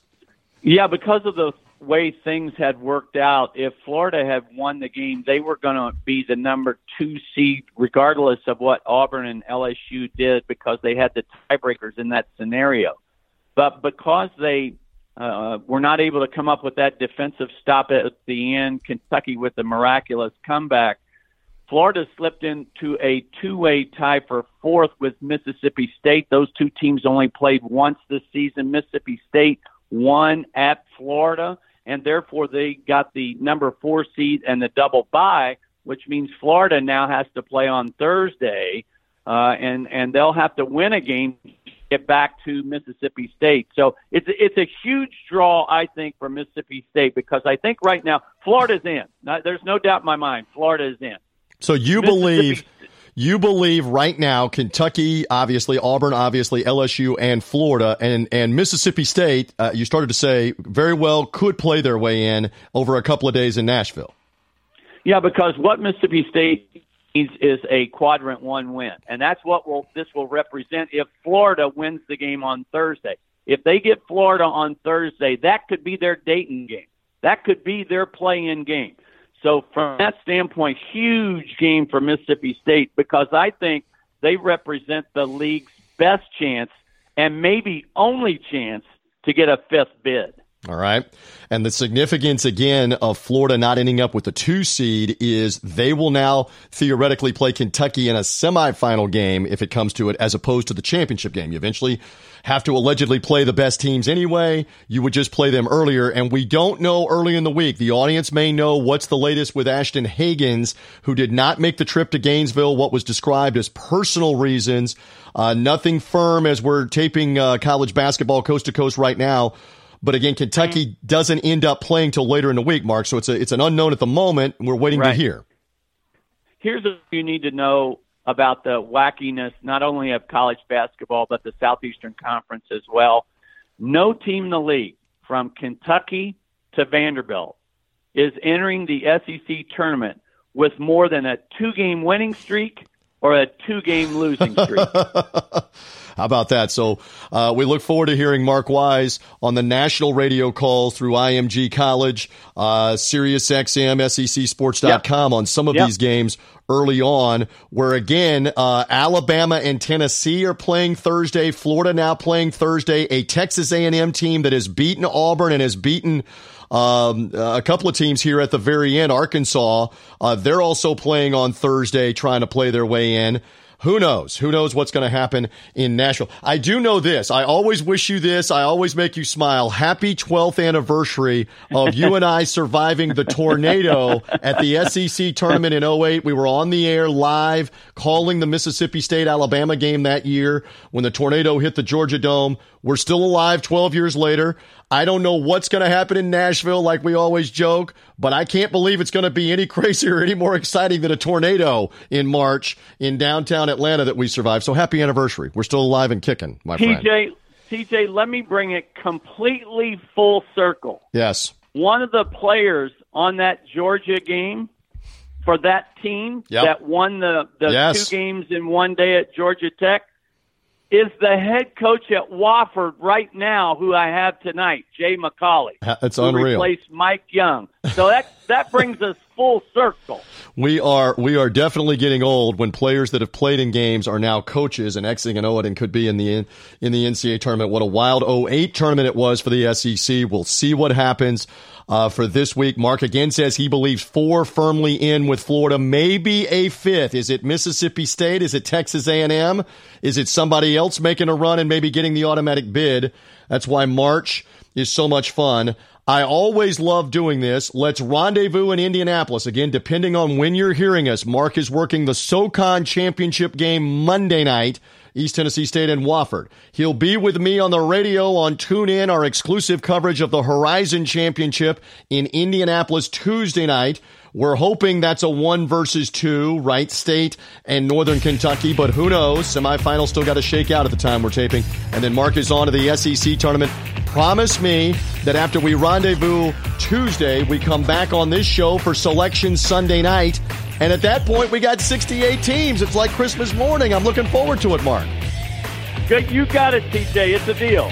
C: Yeah, because of the way things had worked out, if Florida had won the game, they were going to be the number two seed, regardless of what Auburn and LSU did, because they had the tiebreakers in that scenario. But because they uh, were not able to come up with that defensive stop at the end. Kentucky with the miraculous comeback. Florida slipped into a two-way tie for fourth with Mississippi State. Those two teams only played once this season. Mississippi State won at Florida, and therefore they got the number four seed and the double bye, which means Florida now has to play on Thursday, uh, and and they'll have to win a game get back to Mississippi State. So it's it's a huge draw, I think, for Mississippi State because I think right now Florida's in. There's no doubt in my mind, Florida is in.
A: So you believe you believe right now Kentucky, obviously Auburn, obviously LSU and Florida and and Mississippi State. Uh, you started to say very well could play their way in over a couple of days in Nashville.
C: Yeah, because what Mississippi State is a quadrant one win, and that's what will this will represent if Florida wins the game on Thursday. If they get Florida on Thursday, that could be their Dayton game. That could be their play-in game. So from that standpoint, huge game for Mississippi State because I think they represent the league's best chance and maybe only chance to get a fifth bid.
A: All right. And the significance again of Florida not ending up with the two seed is they will now theoretically play Kentucky in a semifinal game if it comes to it, as opposed to the championship game. You eventually have to allegedly play the best teams anyway. You would just play them earlier. And we don't know early in the week. The audience may know what's the latest with Ashton Hagans, who did not make the trip to Gainesville, what was described as personal reasons. Uh, nothing firm as we're taping uh, college basketball coast to coast right now but again, Kentucky mm-hmm. doesn't end up playing till later in the week, Mark. So it's a it's an unknown at the moment. We're waiting right. to hear.
C: Here's what you need to know about the wackiness, not only of college basketball, but the Southeastern Conference as well. No team in the league, from Kentucky to Vanderbilt, is entering the SEC tournament with more than a two game winning streak or a two game losing streak.
A: How about that? So uh, we look forward to hearing Mark Wise on the national radio call through IMG College, uh, SiriusXM, SECSports.com yep. on some of yep. these games early on, where again, uh, Alabama and Tennessee are playing Thursday, Florida now playing Thursday, a Texas A&M team that has beaten Auburn and has beaten um, a couple of teams here at the very end, Arkansas, uh, they're also playing on Thursday, trying to play their way in. Who knows? Who knows what's going to happen in Nashville? I do know this. I always wish you this. I always make you smile. Happy 12th anniversary of you and I surviving the tornado at the SEC tournament in 08. We were on the air live calling the Mississippi State Alabama game that year when the tornado hit the Georgia Dome. We're still alive 12 years later. I don't know what's going to happen in Nashville, like we always joke, but I can't believe it's going to be any crazier, any more exciting than a tornado in March in downtown Atlanta that we survived. So happy anniversary. We're still alive and kicking, my
C: TJ,
A: friend.
C: TJ, let me bring it completely full circle.
A: Yes.
C: One of the players on that Georgia game
F: for that team
A: Yep.
F: that won the, the
A: Yes.
F: two games in one day at Georgia Tech is the head coach at Wofford right now, who I have tonight, Jay McAuley.
A: It's
F: who
A: unreal.
F: Replaced Mike Young. So that that brings us full circle.
A: We are we are definitely getting old when players that have played in games are now coaches and Xing and Owing and could be in the in the NCAA tournament. What a wild 08 tournament it was for the SEC. We'll see what happens uh, for this week. Mark again says he believes four firmly in with Florida, maybe a fifth. Is it Mississippi State? Is it Texas A&M? Is it somebody else making a run and maybe getting the automatic bid? That's why March is so much fun. I always love doing this. Let's rendezvous in Indianapolis. Again, depending on when you're hearing us, Mark is working the SoCon championship game Monday night. East Tennessee State and Wofford. He'll be with me on the radio on TuneIn, our exclusive coverage of the Horizon Championship in Indianapolis Tuesday night. We're hoping that's a one versus two, Wright State and Northern Kentucky, but who knows? Semifinals still got to shake out at the time we're taping. And then Mark is on to the SEC tournament. Promise me that after we rendezvous Tuesday, we come back on this show for selection Sunday night. And at that point, we got 68 teams. It's like Christmas morning. I'm looking forward to it, Mark.
F: You got it, TJ. It's a deal.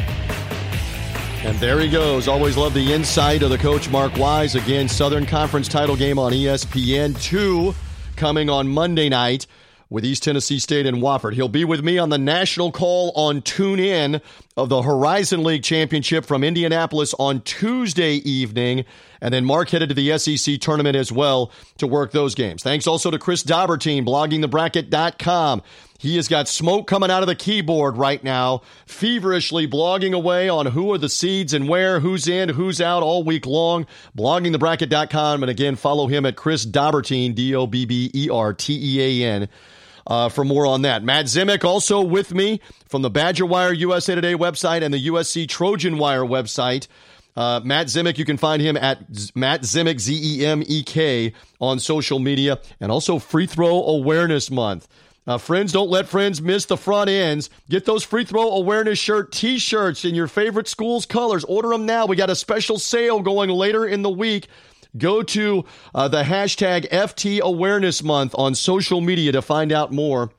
A: And there he goes. Always love the insight of the coach Mark Wise. Again, Southern Conference title game on ESPN 2 coming on Monday night with East Tennessee State and Wofford. He'll be with me on the national call on Tune In of the Horizon League Championship from Indianapolis on Tuesday evening. And then Mark headed to the SEC tournament as well to work those games. Thanks also to Chris Dobbertean, bloggingthebracket.com. He has got smoke coming out of the keyboard right now, feverishly blogging away on who are the seeds and where, who's in, who's out all week long. Bloggingthebracket.com. And again, follow him at Chris Dobbertean, D O B B E R T E A N. Uh, for more on that. Matt Zemek also with me from the Badger Wire USA Today website and the USC Trojan Wire website. Uh, Matt Zemek, you can find him at Z- Matt Zemek, Z E M E K, on social media, and also Free Throw Awareness Month. Uh, friends, don't let friends miss the front ends. Get those free throw awareness shirt t-shirts in your favorite school's colors. Order them now. We got a special sale going later in the week. Go to uh, the hashtag FT Awareness Month on social media to find out more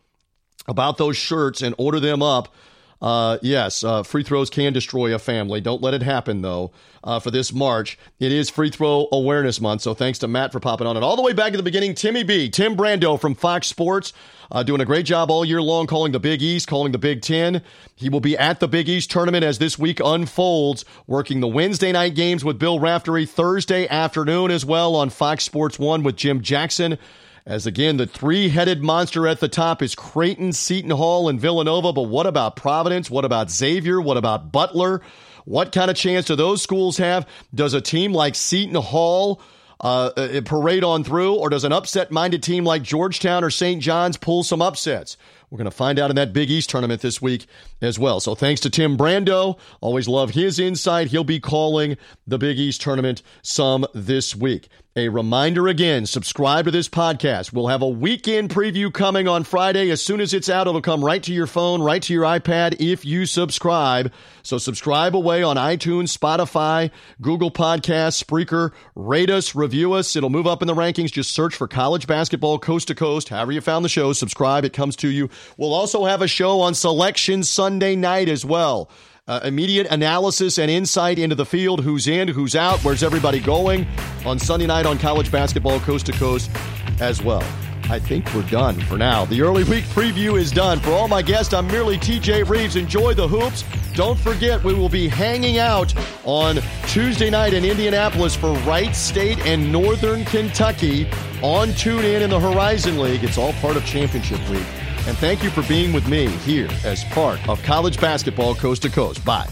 A: about those shirts and order them up. Uh, yes, uh, free throws can destroy a family. Don't let it happen, though, uh, for this March. It is Free Throw Awareness Month, so thanks to Matt for popping on it. All the way back at the beginning, Timmy B, Tim Brando from Fox Sports, uh, doing a great job all year long calling the Big East, calling the Big Ten. He will be at the Big East tournament as this week unfolds, working the Wednesday night games with Bill Raftery, Thursday afternoon as well on Fox Sports 1 with Jim Jackson. As again, the three headed monster at the top is Creighton, Seton Hall, and Villanova. But what about Providence? What about Xavier? What about Butler? What kind of chance do those schools have? Does a team like Seton Hall uh, uh, parade on through, or does an upset minded team like Georgetown or St. John's pull some upsets? We're going to find out in that Big East tournament this week as well. So thanks to Tim Brando. Always love his insight. He'll be calling the Big East tournament some this week. A reminder again, subscribe to this podcast. We'll have a weekend preview coming on Friday. As soon as it's out, it'll come right to your phone, right to your iPad if you subscribe. So subscribe away on iTunes, Spotify, Google Podcasts, Spreaker. Rate us, review us. It'll move up in the rankings. Just search for college basketball coast to coast. However you found the show, subscribe. It comes to you. We'll also have a show on selection Sunday night as well. Uh, immediate analysis and insight into the field who's in, who's out, where's everybody going on Sunday night on college basketball coast to coast as well. I think we're done for now. The early week preview is done. For all my guests, I'm merely TJ Rives. Enjoy the hoops. Don't forget, we will be hanging out on Tuesday night in Indianapolis for Wright State and Northern Kentucky on TuneIn in the Horizon League. It's all part of championship week. And thank you for being with me here as part of college basketball coast to coast. Bye.